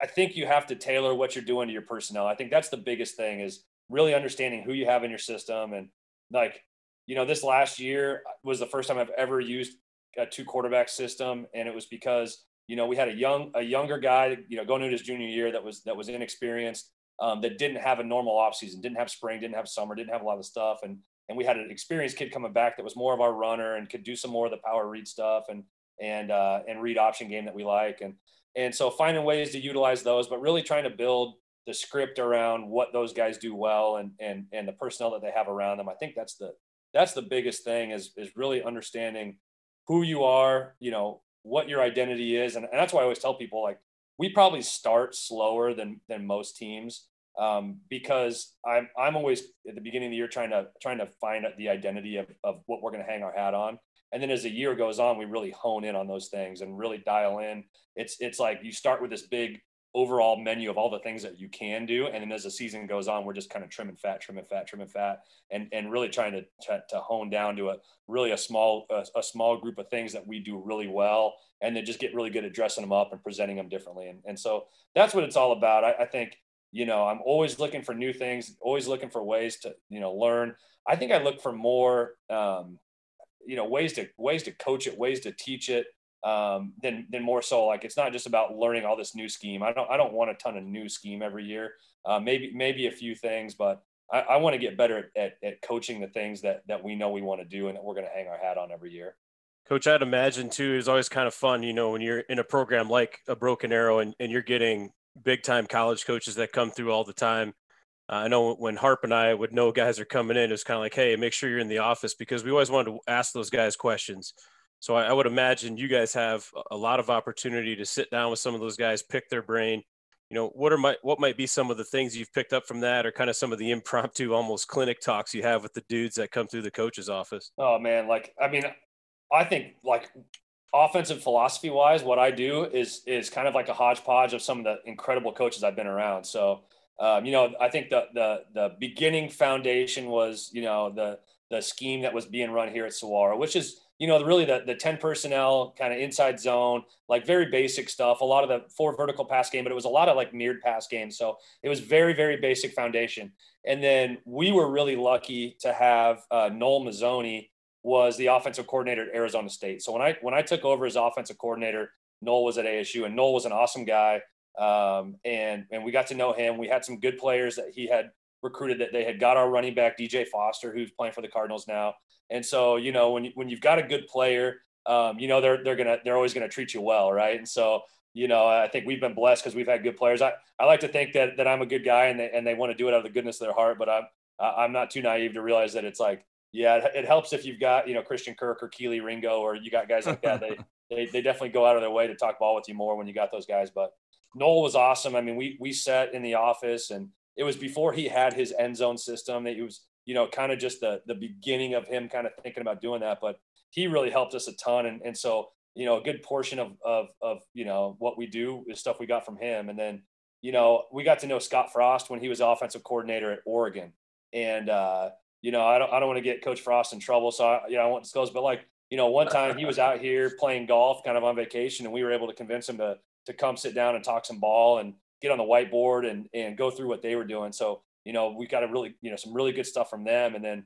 I think you have to tailor what you're doing to your personnel. I think that's the biggest thing is really understanding who you have in your system and like you know this last year was the first time I've ever used a two quarterback system, and it was because you know, we had a young a younger guy, you know, going into his junior year that was that was inexperienced, um, that didn't have a normal offseason, didn't have spring, didn't have summer, didn't have a lot of stuff, and and we had an experienced kid coming back that was more of our runner and could do some more of the power read stuff and and uh, and read option game that we like, and and so finding ways to utilize those, but really trying to build the script around what those guys do well and and and the personnel that they have around them. I think that's the that's the biggest thing is is really understanding who you are, you know, what your identity is. And, and that's why I always tell people like we probably start slower than than most teams um, because I'm I'm always at the beginning of the year trying to trying to find the identity of, of what we're going to hang our hat on. And then as the year goes on, we really hone in on those things and really dial in. It's it's like you start with this big overall menu of all the things that you can do. And then as the season goes on, we're just kind of trimming fat, trimming fat, trimming fat, and and really trying to to, to hone down to a really a small a, a, small group of things that we do really well, and then just get really good at dressing them up and presenting them differently. And and so that's what it's all about. I, I think you know I'm always looking for new things, always looking for ways to you know learn. I think I look for more. Um, you know ways to ways to coach it ways to teach it um, then then more so like it's not just about learning all this new scheme. I don't I don't want a ton of new scheme every year. Uh, maybe maybe a few things, but I, I want to get better at, at coaching the things that that we know we want to do and that we're going to hang our hat on every year. Coach, I'd imagine too is always kind of fun, you know, when you're in a program like a Broken Arrow and, and you're getting big time college coaches that come through all the time. Uh, I know when Harp and I would know guys are coming in, it's kind of like, hey, make sure you're in the office because we always wanted to ask those guys questions. So I, I, would imagine you guys have a lot of opportunity to sit down with some of those guys, pick their brain. You know, what are my what might be some of the things you've picked up from that, or kind of some of the impromptu, almost clinic talks you have with the dudes that come through the coach's office? Oh man, like I mean, I think like offensive philosophy wise, what I do is is kind of like a hodgepodge of some of the incredible coaches I've been around. So um, you know, I think the the the beginning foundation was you know the the scheme that was being run here at Saguaro, which is you know, really the, the 10 personnel kind of inside zone, like very basic stuff, a lot of the four vertical pass game, but it was a lot of like mirrored pass games. So it was very, very basic foundation. And then we were really lucky to have uh, Noel Mazzone was the offensive coordinator at Arizona State. So when I, when I took over as offensive coordinator, Noel was at ASU and Noel was an awesome guy. Um, and, and we got to know him. We had some good players that he had recruited that they had got our running back, DJ Foster, who's playing for the Cardinals now. And so, you know, when when you've got a good player, um, you know, they're, they're to, they're always going to treat you well. Right. And so, you know, I think we've been blessed because we've had good players. I, I like to think that, that I'm a good guy and they, and they want to do it out of the goodness of their heart, but I'm, I'm not too naive to realize that it's like, yeah, it, it helps if you've got, you know, Christian Kirk or Kelee Ringo, or you got guys like that. They, they, they definitely go out of their way to talk ball with you more when you got those guys. But Noel was awesome. I mean, we, we sat in the office and it was before he had his end zone system that he was you know, kind of just the the beginning of him kind of thinking about doing that. But he really helped us a ton, and and so you know, a good portion of of of you know what we do is stuff we got from him, and then you know we got to know Scott Frost when he was offensive coordinator at Oregon, and uh, you know I don't I don't want to get Coach Frost in trouble, so I, you know I won't disclose, but like you know one time he was out here playing golf, kind of on vacation, and we were able to convince him to to come sit down and talk some ball and get on the whiteboard and and go through what they were doing. So you know, we got a really, you know, some really good stuff from them. And then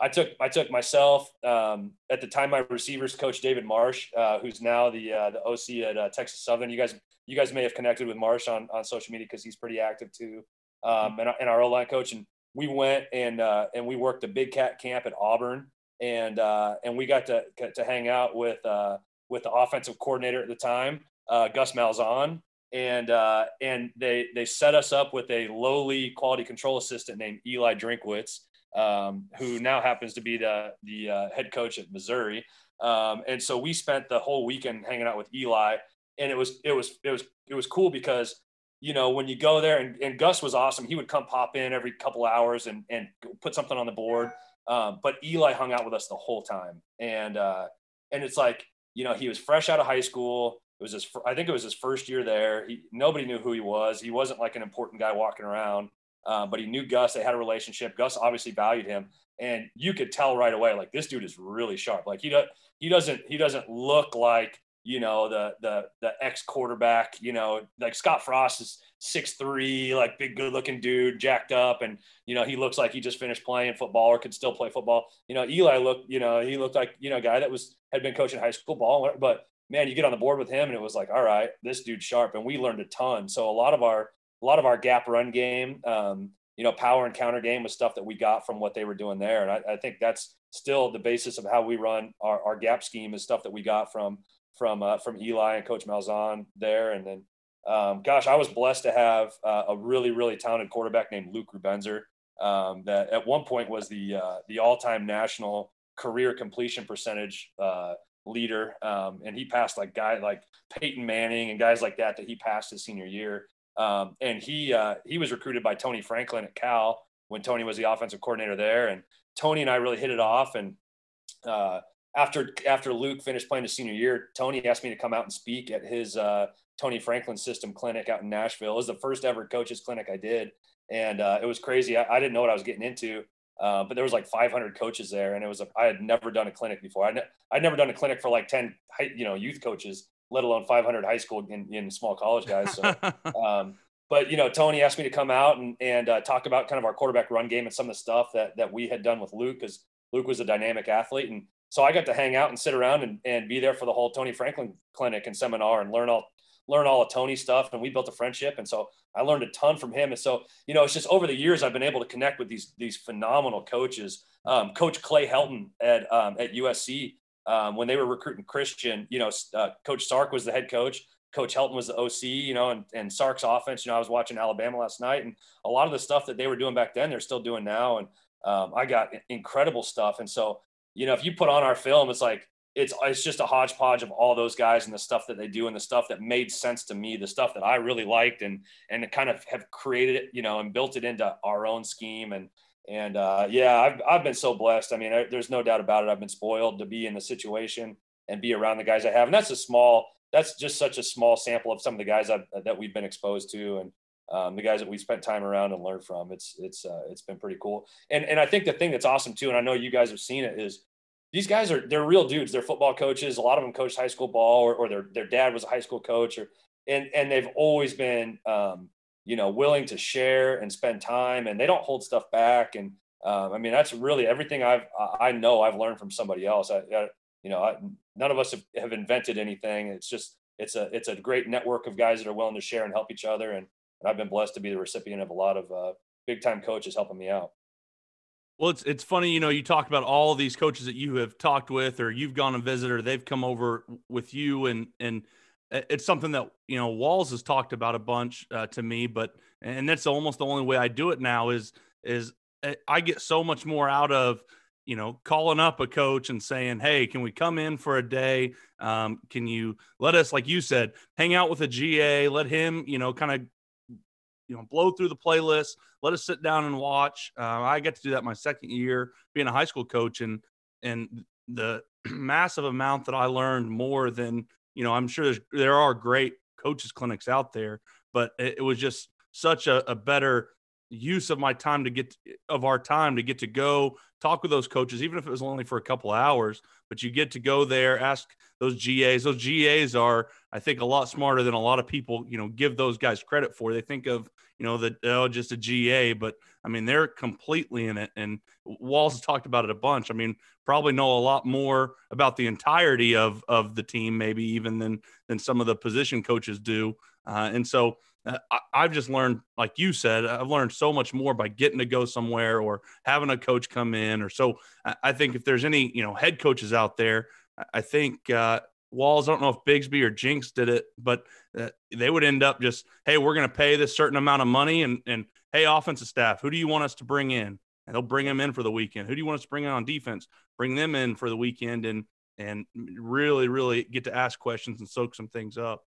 I took, I took myself um, at the time, my receivers coach, David Marsh, uh, who's now the, uh, the OC at uh, Texas Southern. You guys, you guys may have connected with Marsh on, on social media cause he's pretty active too. Um, and, and our O-line coach. And we went and, uh, and we worked a big cat camp at Auburn and, uh, and we got to, to hang out with, uh, with the offensive coordinator at the time, Gus Malzahn. And uh, and they they set us up with a lowly quality control assistant named Eli Drinkwitz, um, who now happens to be the the uh, head coach at Missouri. Um, and so we spent the whole weekend hanging out with Eli, and it was it was it was it was cool because you know when you go there and, and Gus was awesome. He would come pop in every couple hours and and put something on the board. Um, but Eli hung out with us the whole time, and uh, and it's like you know he was fresh out of high school. It was his, I think it was his first year there. He, nobody knew who he was. He wasn't like an important guy walking around, uh, but he knew Gus. They had a relationship. Gus obviously valued him, and you could tell right away, like this dude is really sharp. Like he does, he doesn't, he doesn't look like you know the the the ex quarterback. You know, like Scott Frost is six three, like big good looking dude, jacked up, and you know he looks like he just finished playing football or could still play football. You know, Eli looked, you know, he looked like you know a guy that was had been coaching high school ball, but man, you get on the board with him and it was like, all right, this dude's sharp. And we learned a ton. So a lot of our, a lot of our gap run game, um, you know, power and counter game was stuff that we got from what they were doing there. And I, I think that's still the basis of how we run our, our gap scheme is stuff that we got from, from, uh, from Eli and coach Malzahn there. And then, um, gosh, I was blessed to have uh, a really, really talented quarterback named Luke Rubenzer um, that at one point was the, uh, the all-time national career completion percentage uh, leader. Um, and he passed like guy like Peyton Manning and guys like that that he passed his senior year. Um, and he uh, he was recruited by Tony Franklin at Cal when Tony was the offensive coordinator there. And Tony and I really hit it off. And uh, after after Luke finished playing his senior year, Tony asked me to come out and speak at his uh, Tony Franklin System clinic out in Nashville. It was the first ever coaches clinic I did, and uh, it was crazy. I, I, didn't know what I was getting into. Uh, but there was like 500 coaches there, and it was a, I had never done a clinic before. I ne- I'd never done a clinic for like 10, you know, youth coaches, let alone 500 high school in, in small college guys. So, um, but you know, Tony asked me to come out and and uh, talk about kind of our quarterback run game and some of the stuff that that we had done with Luke, because Luke was a dynamic athlete, and so I got to hang out and sit around and, and be there for the whole Tony Franklin clinic and seminar and learn all learn all of Tony's stuff, and we built a friendship. And so I learned a ton from him. And so, you know, it's just over the years I've been able to connect with these these phenomenal coaches. Um, Coach Clay Helton at um, at USC um, when they were recruiting Christian, you know, uh, Coach Sark was the head coach. Coach Helton was the OC, you know, and, and Sark's offense. You know, I was watching Alabama last night, and a lot of the stuff that they were doing back then, they're still doing now. And um, I got incredible stuff. And so, you know, if you put on our film, it's like it's it's just a hodgepodge of all those guys and the stuff that they do and the stuff that made sense to me, the stuff that I really liked and and kind of have created it, you know, and built it into our own scheme and and uh, yeah, I've I've been so blessed. I mean, I, there's no doubt about it. I've been spoiled to be in the situation and be around the guys I have, and that's a small. That's just such a small sample of some of the guys I've, that we've been exposed to, and um, the guys that we spent time around and learned from. It's it's uh, it's been pretty cool. And and I think the thing that's awesome too, and I know you guys have seen it, is these guys are they're real dudes. They're football coaches. A lot of them coached high school ball, or, or their their dad was a high school coach, or and and they've always been um, you know willing to share and spend time, and they don't hold stuff back. And um, I mean that's really everything I've I know I've learned from somebody else. I, I you know I, none of us have, have invented anything. It's just it's a it's a great network of guys that are willing to share and help each other. And, and I've been blessed to be the recipient of a lot of uh, big time coaches helping me out. Well, it's it's funny, you know, you talk about all these coaches that you have talked with, or you've gone and visited, or they've come over with you, and and it's something that you know Walls has talked about a bunch uh, to me, but and that's almost the only way I do it now is is eh, I get so much more out of you know calling up a coach and saying, hey, can we come in for a day? Um, can you let us, like you said, hang out with a GA, let him, you know, kind of you know blow through the playlist let us sit down and watch. Uh, i got to do that my second year being a high school coach and and the massive amount that i learned more than you know i'm sure there are great coaches clinics out there but it, it was just such a, a, better use of my time to get of our time to get to go talk with those coaches even if it was only for a couple hours but you get to go there ask those gas those gas are i think a lot smarter than a lot of people you know give those guys credit for they think of you know, that oh, just a GA, but I mean, they're completely in it. And Walls has talked about it a bunch. I mean, probably know a lot more about the entirety of of the team, maybe even than than some of the position coaches do. Uh, and so uh, I, have just learned, like you said, I've learned so much more by getting to go somewhere or having a coach come in. Or so I, think if there's any, you know, head coaches out there, I think uh, Walls. I don't know if Bixby or Jenks did it, but uh, they would end up just, hey, we're going to pay this certain amount of money, and and hey, offensive staff, who do you want us to bring in? And they'll bring them in for the weekend. Who do you want us to bring in on defense? Bring them in for the weekend, and and really, really get to ask questions and soak some things up.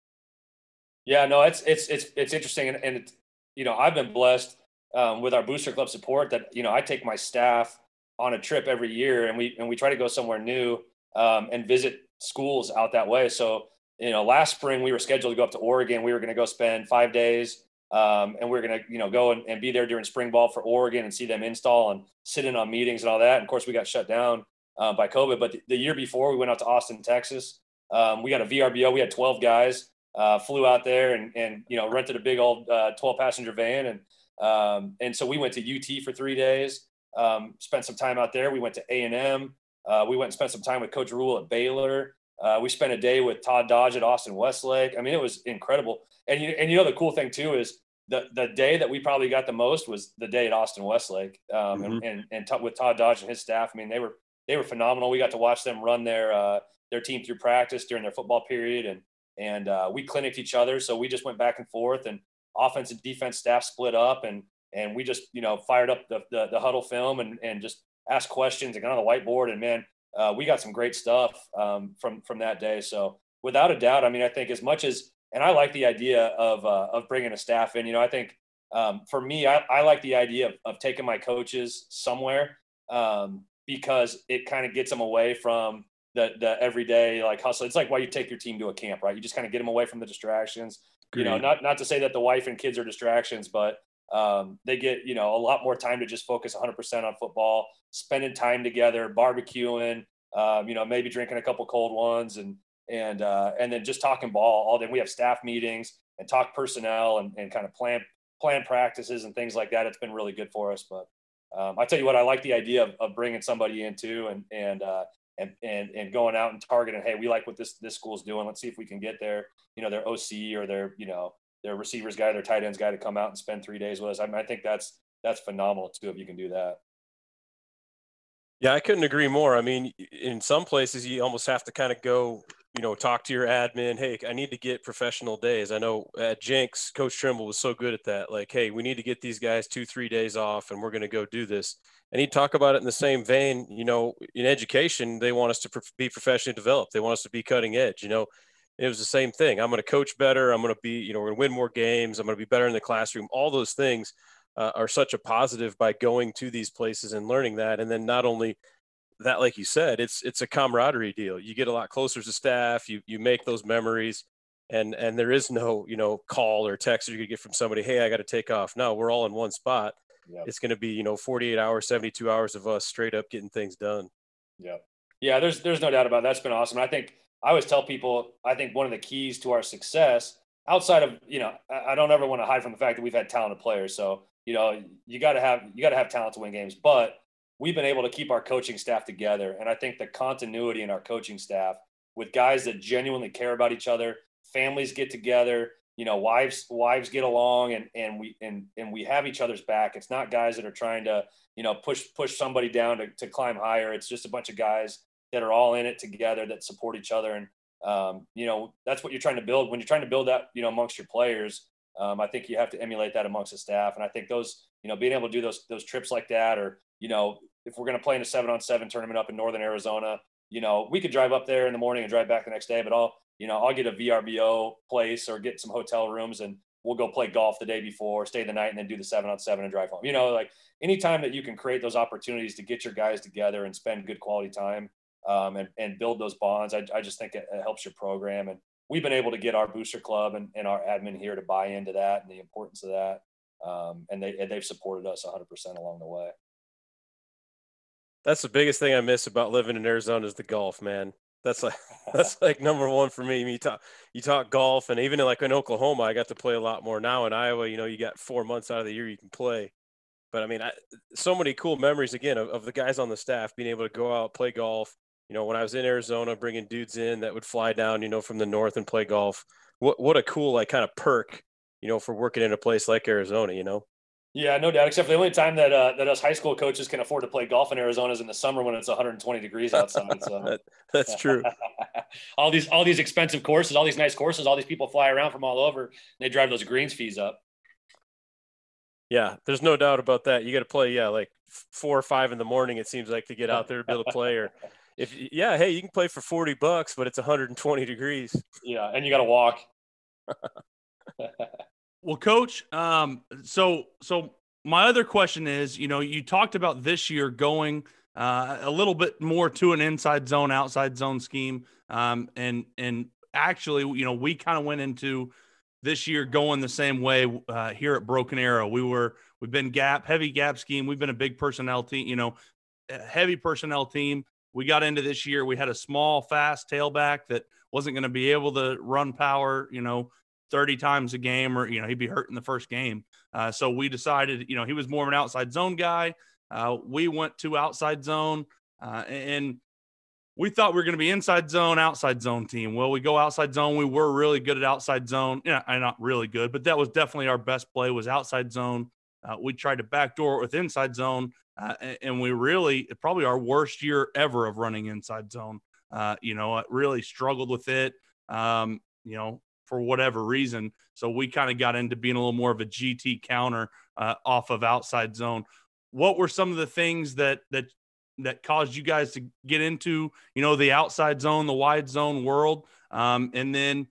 Yeah, no, it's it's it's it's interesting, and, and you know, I've been blessed um, with our booster club support that you know I take my staff on a trip every year, and we and we try to go somewhere new um, and visit schools out that way. So you know, last spring we were scheduled to go up to Oregon. We were going to go spend five days, um, and we are going to you know go and, and, be there during spring ball for Oregon and see them install and sit in on meetings and all that. And of course, we got shut down uh, by COVID. But the, the, year before, we went out to Austin, Texas. Um, we got a VRBO. We had 12 guys. Uh, flew out there and and you know rented a big old uh, 12 passenger van and um, and so we went to UT for three days. Um, spent some time out there. We went to A and M. Uh, we went and spent some time with Coach Rhule at Baylor. Uh, we spent a day with Todd Dodge at Austin Westlake. I mean, it was incredible. And you and you know the cool thing too is the the day that we probably got the most was the day at Austin Westlake. Um, mm-hmm. and and, and t- with Todd Dodge and his staff. I mean, they were they were phenomenal. We got to watch them run their uh, their team through practice during their football period, and and uh, we clinicked each other. So we just went back and forth, and offense and defense staff split up, and and we just you know fired up the the, the huddle film and and just asked questions and got on the whiteboard and man uh, we got some great stuff um, from from that day so without a doubt i mean i think as much as and i like the idea of uh, of bringing a staff in you know i think um, for me I, I like the idea of, of taking my coaches somewhere um, because it kind of gets them away from the the everyday like hustle it's like why you take your team to a camp right you just kind of get them away from the distractions Great. you know not not to say that the wife and kids are distractions but um, they get you know a lot more time to just focus 100% on football, spending time together, barbecuing, um, you know, maybe drinking a couple cold ones, and and uh, and then just talking ball all day. We have staff meetings and talk personnel and, and kind of plan plan practices and things like that. It's been really good for us. But um, I tell you what, I like the idea of, of bringing somebody in too, and and uh, and and and going out and targeting. Hey, we like what this this school's doing. Let's see if we can get their you know their OC or their you know their receivers guy, their tight ends guy to come out and spend three days with us. I mean, I think that's that's phenomenal too if you can do that. Yeah, I couldn't agree more. I mean, in some places you almost have to kind of go, you know, talk to your admin. Hey, I need to get professional days. I know at Jenks, Coach Trimble was so good at that. Like, hey, we need to get these guys two, three days off, and we're going to go do this. And he'd talk about it in the same vein. You know, in education, they want us to be professionally developed. They want us to be cutting edge. You know, it was the same thing. I'm going to coach better. I'm going to be, you know, we're going to win more games. I'm going to be better in the classroom. All those things uh, are such a positive by going to these places and learning that. And then not only that, like you said, it's it's a camaraderie deal. You get a lot closer to staff. You you make those memories, and and there is no you know call or text that you could get from somebody. Hey, I got to take off. No, we're all in one spot. Yep. It's going to be you know 48 hours, 72 hours of us straight up getting things done. Yeah, yeah. There's there's no doubt about it. that's been awesome. I think I always tell people, I think one of the keys to our success outside of, you know, I don't ever want to hide from the fact that we've had talented players. So, you know, you got to have, you got to have talent to win games, but we've been able to keep our coaching staff together. And I think the continuity in our coaching staff with guys that genuinely care about each other, families get together, you know, wives, wives get along and, and we, and, and we have each other's back. It's not guys that are trying to, you know, push, push somebody down to, to climb higher. It's just a bunch of guys that are all in it together that support each other and um, you know that's what you're trying to build when you're trying to build that you know amongst your players um, i think you have to emulate that amongst the staff and i think those you know being able to do those those trips like that or you know if we're going to play in a seven on seven tournament up in northern arizona you know we could drive up there in the morning and drive back the next day but i'll you know i'll get a vrbo place or get some hotel rooms and we'll go play golf the day before stay the night and then do the seven on seven and drive home you know like anytime that you can create those opportunities to get your guys together and spend good quality time um, and, and build those bonds. I, I just think it, it, helps your program. And we've been able to get our booster club and, and our admin here to buy into that and the importance of that. Um, and they, they've supported us 100% along the way. That's the biggest thing I miss about living in Arizona is the golf, man. That's like that's like number one for me. You talk you talk golf, and even in like in Oklahoma, I got to play a lot more now. In Iowa, you know, you got four months out of the year you can play. But I mean, I, so many cool memories again of, of the guys on the staff being able to go out play golf, you know, when I was in Arizona, bringing dudes in that would fly down, you know, from the north and play golf. What what a cool like kind of perk, you know, for working in a place like Arizona. You know. Yeah, no doubt. Except for the only time that uh, that us high school coaches can afford to play golf in Arizona is in the summer when it's 120 degrees outside. So that, that's true. all these all these expensive courses, all these nice courses, all these people fly around from all over. they drive those greens fees up. Yeah, there's no doubt about that. You got to play, yeah, like four or five in the morning. It seems like to get out there to be able to play, or if yeah, hey, you can play for 40 bucks, but it's 120 degrees. Yeah, and you got to walk. Well, coach, um, so so my other question is, you know, you talked about this year going uh, a little bit more to an inside zone, outside zone scheme, um, and and actually, you know, we kind of went into this year going the same way uh, here at Broken Arrow. We were we've been gap heavy gap scheme. We've been a big personnel team, you know, heavy personnel team. We got into this year. We had a small, fast tailback that wasn't going to be able to run power, you know, 30 times a game or, you know, he'd be hurt in the first game. Uh, so we decided, you know, he was more of an outside zone guy. Uh, we went to outside zone uh, and we thought we were going to be inside zone, outside zone team. Well, we go outside zone. We were really good at outside zone. Yeah, not really good, but that was definitely our best play was outside zone. Uh, we tried to backdoor it with inside zone, uh, and we really probably our worst year ever of running inside zone. Uh, you know, really struggled with it. Um, you know, for whatever reason. So we kind of got into being a little more of a GT counter uh, off of outside zone. What were some of the things that that that caused you guys to get into you know the outside zone, the wide zone world? Um, and then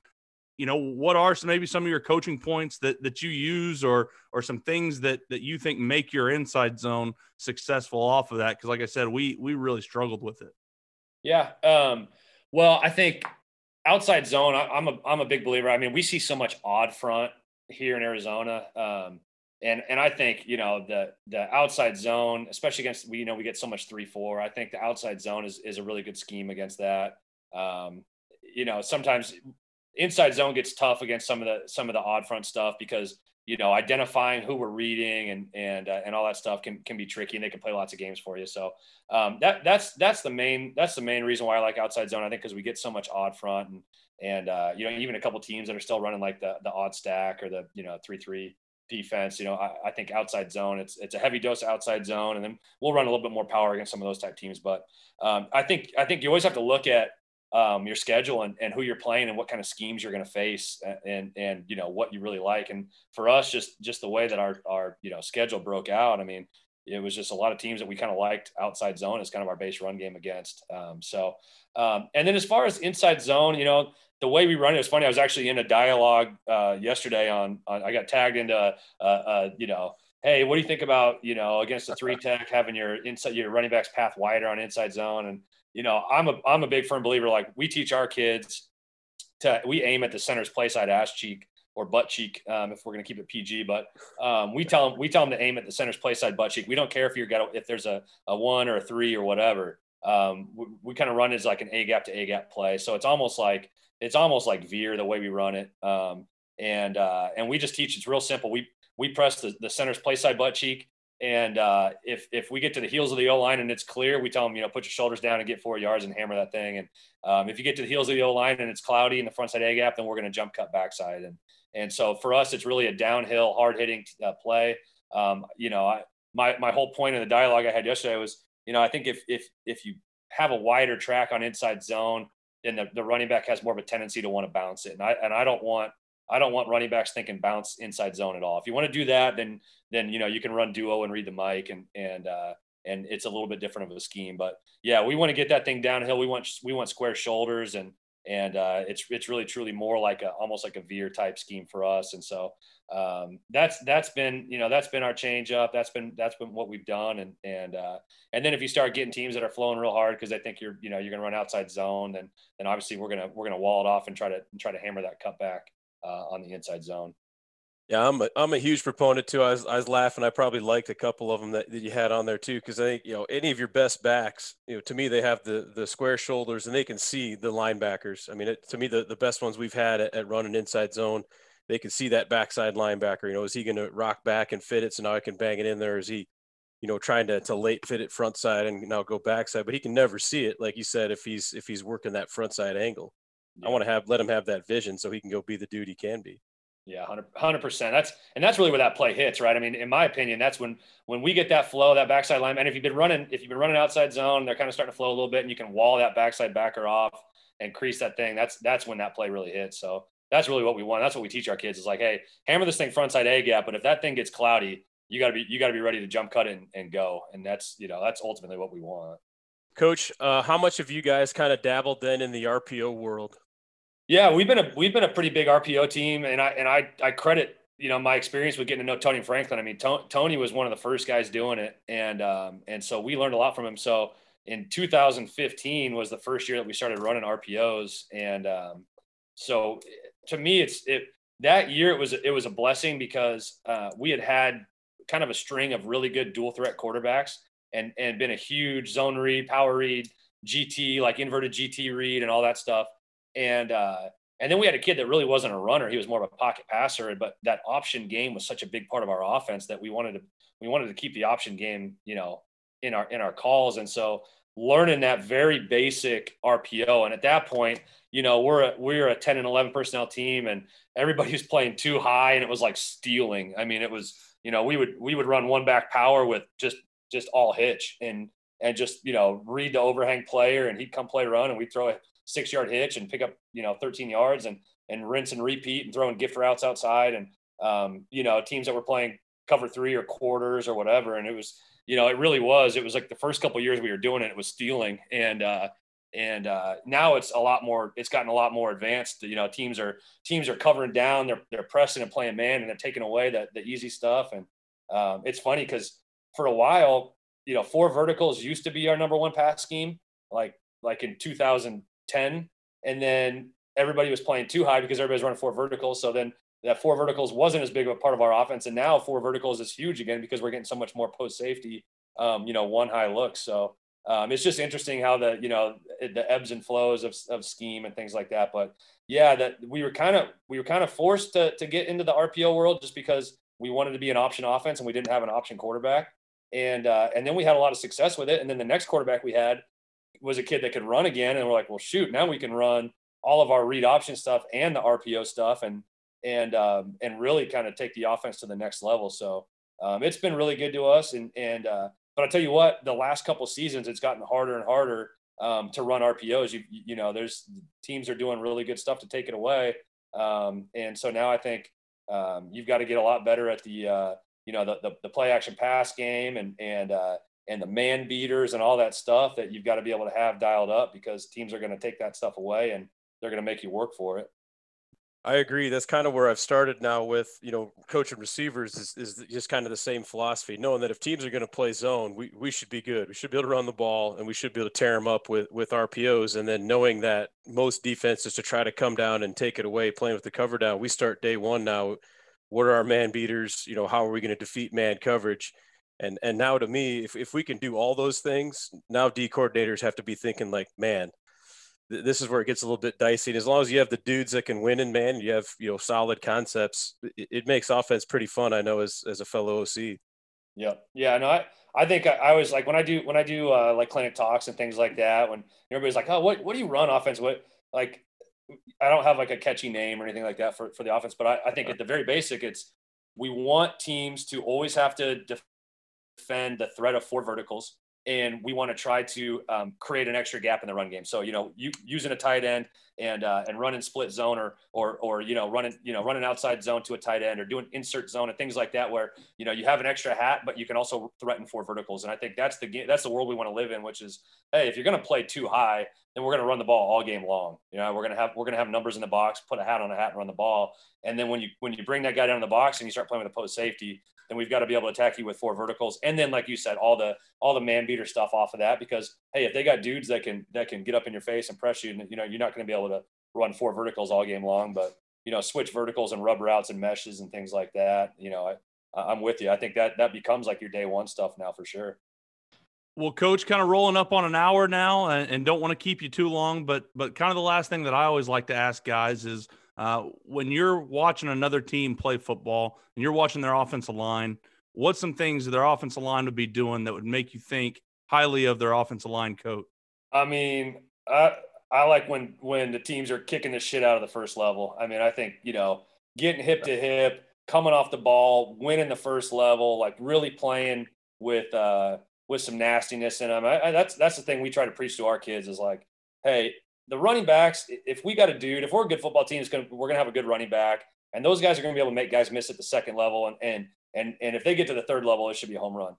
you know what are some maybe some of your coaching points that that you use or or some things that that you think make your inside zone successful off of that because like i said we we really struggled with it yeah um well i think outside zone, I, am a I'm a big believer. I mean, we see so much odd front here in Arizona, um, and and I think you know the the outside zone, especially against we you know we get so much three four. I think the outside zone is is a really good scheme against that. Um, you know, sometimes inside zone gets tough against some of the some of the odd front stuff because you know, identifying who we're reading and and uh, and all that stuff can can be tricky, and they can play lots of games for you. So um, that that's that's the main that's the main reason why I like outside zone. I think because we get so much odd front and and uh, you know even a couple teams that are still running like the the odd stack or the you know three three defense. You know, I, I, think outside zone, it's it's a heavy dose outside zone, and then we'll run a little bit more power against some of those type teams. But um, I think I think you always have to look at um, your schedule and, and who you're playing and what kind of schemes you're going to face and, and, you know, what you really like. And for us, just, just the way that our, our, you know, schedule broke out, I mean, it was just a lot of teams that we kind of liked outside zone as kind of our base run game against. Um, so, um, and then as far as inside zone, you know, the way we run it was funny. I was actually in a dialogue uh, yesterday on, on, I got tagged into, uh, uh, you know, hey, what do you think about you know against the three tech having your inside your running backs path wider on inside zone? And you know, I'm a I'm a big firm believer. Like we teach our kids to we aim at the center's play side ass cheek or butt cheek um, if we're going to keep it PG. But um, we tell them we tell them to aim at the center's play side butt cheek. We don't care if you're got if there's a, a one or a three or whatever. Um, we, we kind of run it as like an A gap to A gap play. So it's almost like it's almost like veer the way we run it. Um, and uh, and we just teach it's real simple. We we press the, the center's play side butt cheek and uh, if if we get to the heels of the O line and it's clear, we tell them, you know, put your shoulders down and get four yards and hammer that thing. And um, if you get to the heels of the O line and it's cloudy in the front side A gap, then we're going to jump cut backside. And and so for us, it's really a downhill, hard hitting uh, play. Um, you know, I, my my whole point in the dialogue I had yesterday was, you know, I think if if if you have a wider track on inside zone, then the, the running back has more of a tendency to want to bounce it. And I and I don't want I don't want running backs thinking bounce inside zone at all. If you want to do that, then then you know you can run duo and read the mic and and uh, and it's a little bit different of a scheme. But yeah, we want to get that thing downhill. We want we want square shoulders and and uh, it's it's really truly more like a almost like a veer type scheme for us. And so um, that's that's been you know that's been our change up. That's been that's been what we've done. And and uh, and then if you start getting teams that are flowing real hard because they think you're you know you're going to run outside zone, then then obviously we're gonna we're gonna wall it off and try to try to hammer that cut back uh, on the inside zone. Yeah, I'm a, I'm a huge proponent too. I was, I was laughing. I probably liked a couple of them that, that you had on there too, because I think you know any of your best backs, you know, to me they have the the square shoulders and they can see the linebackers. I mean, it, to me the the best ones we've had at, at running inside zone, they can see that backside linebacker. You know, is he going to rock back and fit it so now I can bang it in there? Is he, you know, trying to to late fit it front side and now go backside? But he can never see it, like you said, if he's if he's working that front side angle. Yeah. I want to have let him have that vision so he can go be the dude he can be. Yeah, 100 percent. That's and that's really where that play hits, right? I mean, in my opinion, that's when when we get that flow, that backside line. And if you've been running, if you've been running outside zone, they're kind of starting to flow a little bit, and you can wall that backside backer off and crease that thing. That's that's when that play really hits. So that's really what we want. That's what we teach our kids is like, hey, hammer this thing frontside A gap, but if that thing gets cloudy, you got to be you got to be ready to jump cut and, and go. And that's you know that's ultimately what we want. Coach, uh, how much have you guys kind of dabbled then in the RPO world? Yeah, we've been a we've been a pretty big RPO team, and I and I I credit you know my experience with getting to know Tony Franklin. I mean, Tony was one of the first guys doing it, and um, and so we learned a lot from him. So in 2015 was the first year that we started running RPOs, and um, so to me, it's it that year it was it was a blessing because uh, we had had kind of a string of really good dual threat quarterbacks, and and been a huge zone read, power read, GT like inverted GT read, and all that stuff and uh, and then we had a kid that really wasn't a runner; he was more of a pocket passer. But that option game was such a big part of our offense that we wanted to we wanted to keep the option game, you know, in our in our calls. And so learning that very basic RPO, and at that point, you know, we're a, we're a ten and eleven personnel team, and everybody was playing too high, and it was like stealing. I mean, it was you know we would we would run one back power with just just all hitch and and just you know read the overhang player, and he'd come play run, and we'd throw a six yard hitch and pick up, you know, 13 yards and, and rinse and repeat and throwing gift routes outside. And, um, you know, teams that were playing cover three or quarters or whatever. And it was, you know, it really was, it was like the first couple years we were doing it, it was stealing. And, uh, and uh, now it's a lot more it's gotten a lot more advanced you know teams are teams are covering down they're, they're pressing and playing man and they're taking away the, the easy stuff and um, it's funny because for a while you know four verticals used to be our number one pass scheme like like in 2010, and then everybody was playing too high because everybody's running four verticals. So then that four verticals wasn't as big of a part of our offense, and now four verticals is huge again because we're getting so much more post safety, um, you know, one high look. So um, it's just interesting how the you know the ebbs and flows of, of scheme and things like that. But yeah, that we were kind of we were kind of forced to to get into the RPO world just because we wanted to be an option offense and we didn't have an option quarterback. And uh, and then we had a lot of success with it. And then the next quarterback we had was a kid that could run again, and we're like, well, shoot, now we can run all of our read option stuff and the RPO stuff, and and um, and really kind of take the offense to the next level. So um, it's been really good to us, and and uh, but I tell you what, the last couple seasons, it's gotten harder and harder um, to run RPOs. You you know, there's teams are doing really good stuff to take it away, um, and so now I think um, you've got to get a lot better at the uh, you know the, the, the play action pass game and and uh, and the man beaters and all that stuff that you've got to be able to have dialed up because teams are going to take that stuff away and they're going to make you work for it. I agree. That's kind of where I've started now with, you know, coaching receivers is, is just kind of the same philosophy, knowing that if teams are going to play zone, we, we should be good. We should be able to run the ball and we should be able to tear them up with, with RPOs. And then knowing that most defenses to try to come down and take it away, playing with the cover down, we start day one now. What are our man beaters? You know, how are we going to defeat man coverage? And and now to me, if, if we can do all those things, now D coordinators have to be thinking like, man, th- this is where it gets a little bit dicey. And as long as you have the dudes that can win and man, you have you know solid concepts, it, it makes offense pretty fun. I know as as a fellow OC. Yeah, yeah, no, I I think I, I was like when I do when I do uh, like clinic talks and things like that, when everybody's like, oh, what what do you run offense? What like I don't have like a catchy name or anything like that for, for the offense, but I, I think at the very basic, it's we want teams to always have to def- defend the threat of four verticals and we want to try to um, create an extra gap in the run game. So you know, you using a tight end and uh, and running split zone or or or you know running you know running outside zone to a tight end or doing insert zone and things like that, where you know you have an extra hat, but you can also threaten four verticals. And I think that's the game, that's the world we want to live in, which is hey, if you're going to play too high, then we're going to run the ball all game long. You know, we're going to have we're going to have numbers in the box, put a hat on a hat, and run the ball. And then when you when you bring that guy down in the box and you start playing with a post safety, then we've got to be able to attack you with four verticals. And then, like you said, all the all the man beater stuff off of that because hey, if they got dudes that can that can get up in your face and press you, you know, you're not going to be able to run four verticals all game long. But you know, switch verticals and rub routes and meshes and things like that. You know, I, I'm with you. I think that that becomes like your day one stuff now for sure. Well, coach, kind of rolling up on an hour now, and, and don't want to keep you too long, but but kind of the last thing that I always like to ask guys is uh, when you're watching another team play football and you're watching their offensive line, what's some things that their offensive line would be doing that would make you think highly of their offensive line coach? I mean, I I like when when the teams are kicking the shit out of the first level. I mean, I think you know getting hip to hip, coming off the ball, winning the first level, like really playing with uh, with some nastiness in them. I, I, that's that's the thing we try to preach to our kids is like, hey, the running backs. If we got a dude, if we're a good football team, it's gonna we're gonna have a good running back, and those guys are gonna be able to make guys miss at the second level, and and and and if they get to the third level, it should be a home run.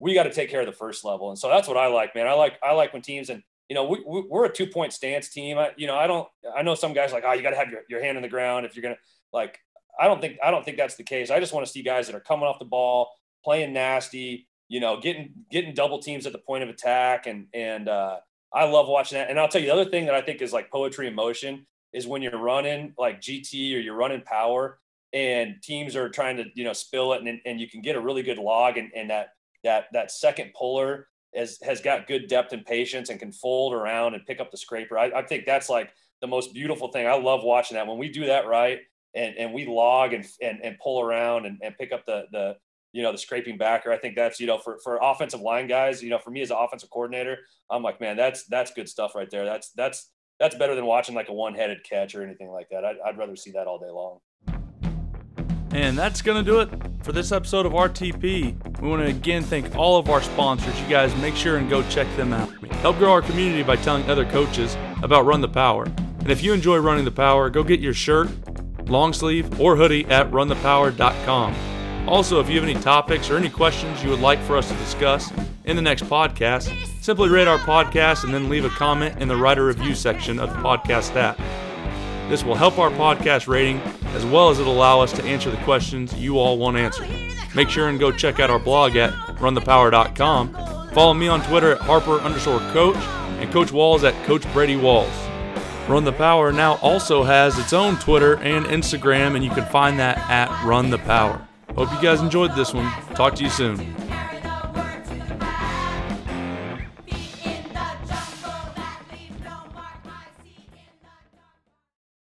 We got to take care of the first level, and so that's what I like, man. I like I like when teams and you know, we, we're a two point stance team. I, you know, I don't, I know some guys like, oh, you got to have your, your hand in the ground if you're going to like, I don't think, I don't think that's the case. I just want to see guys that are coming off the ball, playing nasty, you know, getting, getting double teams at the point of attack. And, and, uh, I love watching that. And I'll tell you the other thing that I think is like poetry in motion is when you're running like GT or you're running power and teams are trying to, you know, spill it and, and you can get a really good log and, and that, that, that second puller has has got good depth and patience and can fold around and pick up the scraper. I, I think that's like the most beautiful thing. I love watching that when we do that right and and we log and and, and pull around and, and pick up the the you know the scraping backer. I think that's you know for for offensive line guys. You know for me as an offensive coordinator, I'm like man, that's that's good stuff right there. That's that's that's better than watching like a one-headed catch or anything like that. I'd, I'd rather see that all day long. And that's going to do it for this episode of RTP. We want to again thank all of our sponsors. You guys make sure and go check them out. Help grow our community by telling other coaches about Run the Power. And if you enjoy running the power, go get your shirt, long sleeve, or hoodie at runthepower.com. Also, if you have any topics or any questions you would like for us to discuss in the next podcast, simply rate our podcast and then leave a comment in the writer review section of the podcast app. This will help our podcast rating as well as it'll allow us to answer the questions you all want answered. Make sure and go check out our blog at runthepower.com. Follow me on Twitter at Harper underscore coach and Coach Walls at Coach Brady Walls. Run the Power now also has its own Twitter and Instagram, and you can find that at Run the Power. Hope you guys enjoyed this one. Talk to you soon.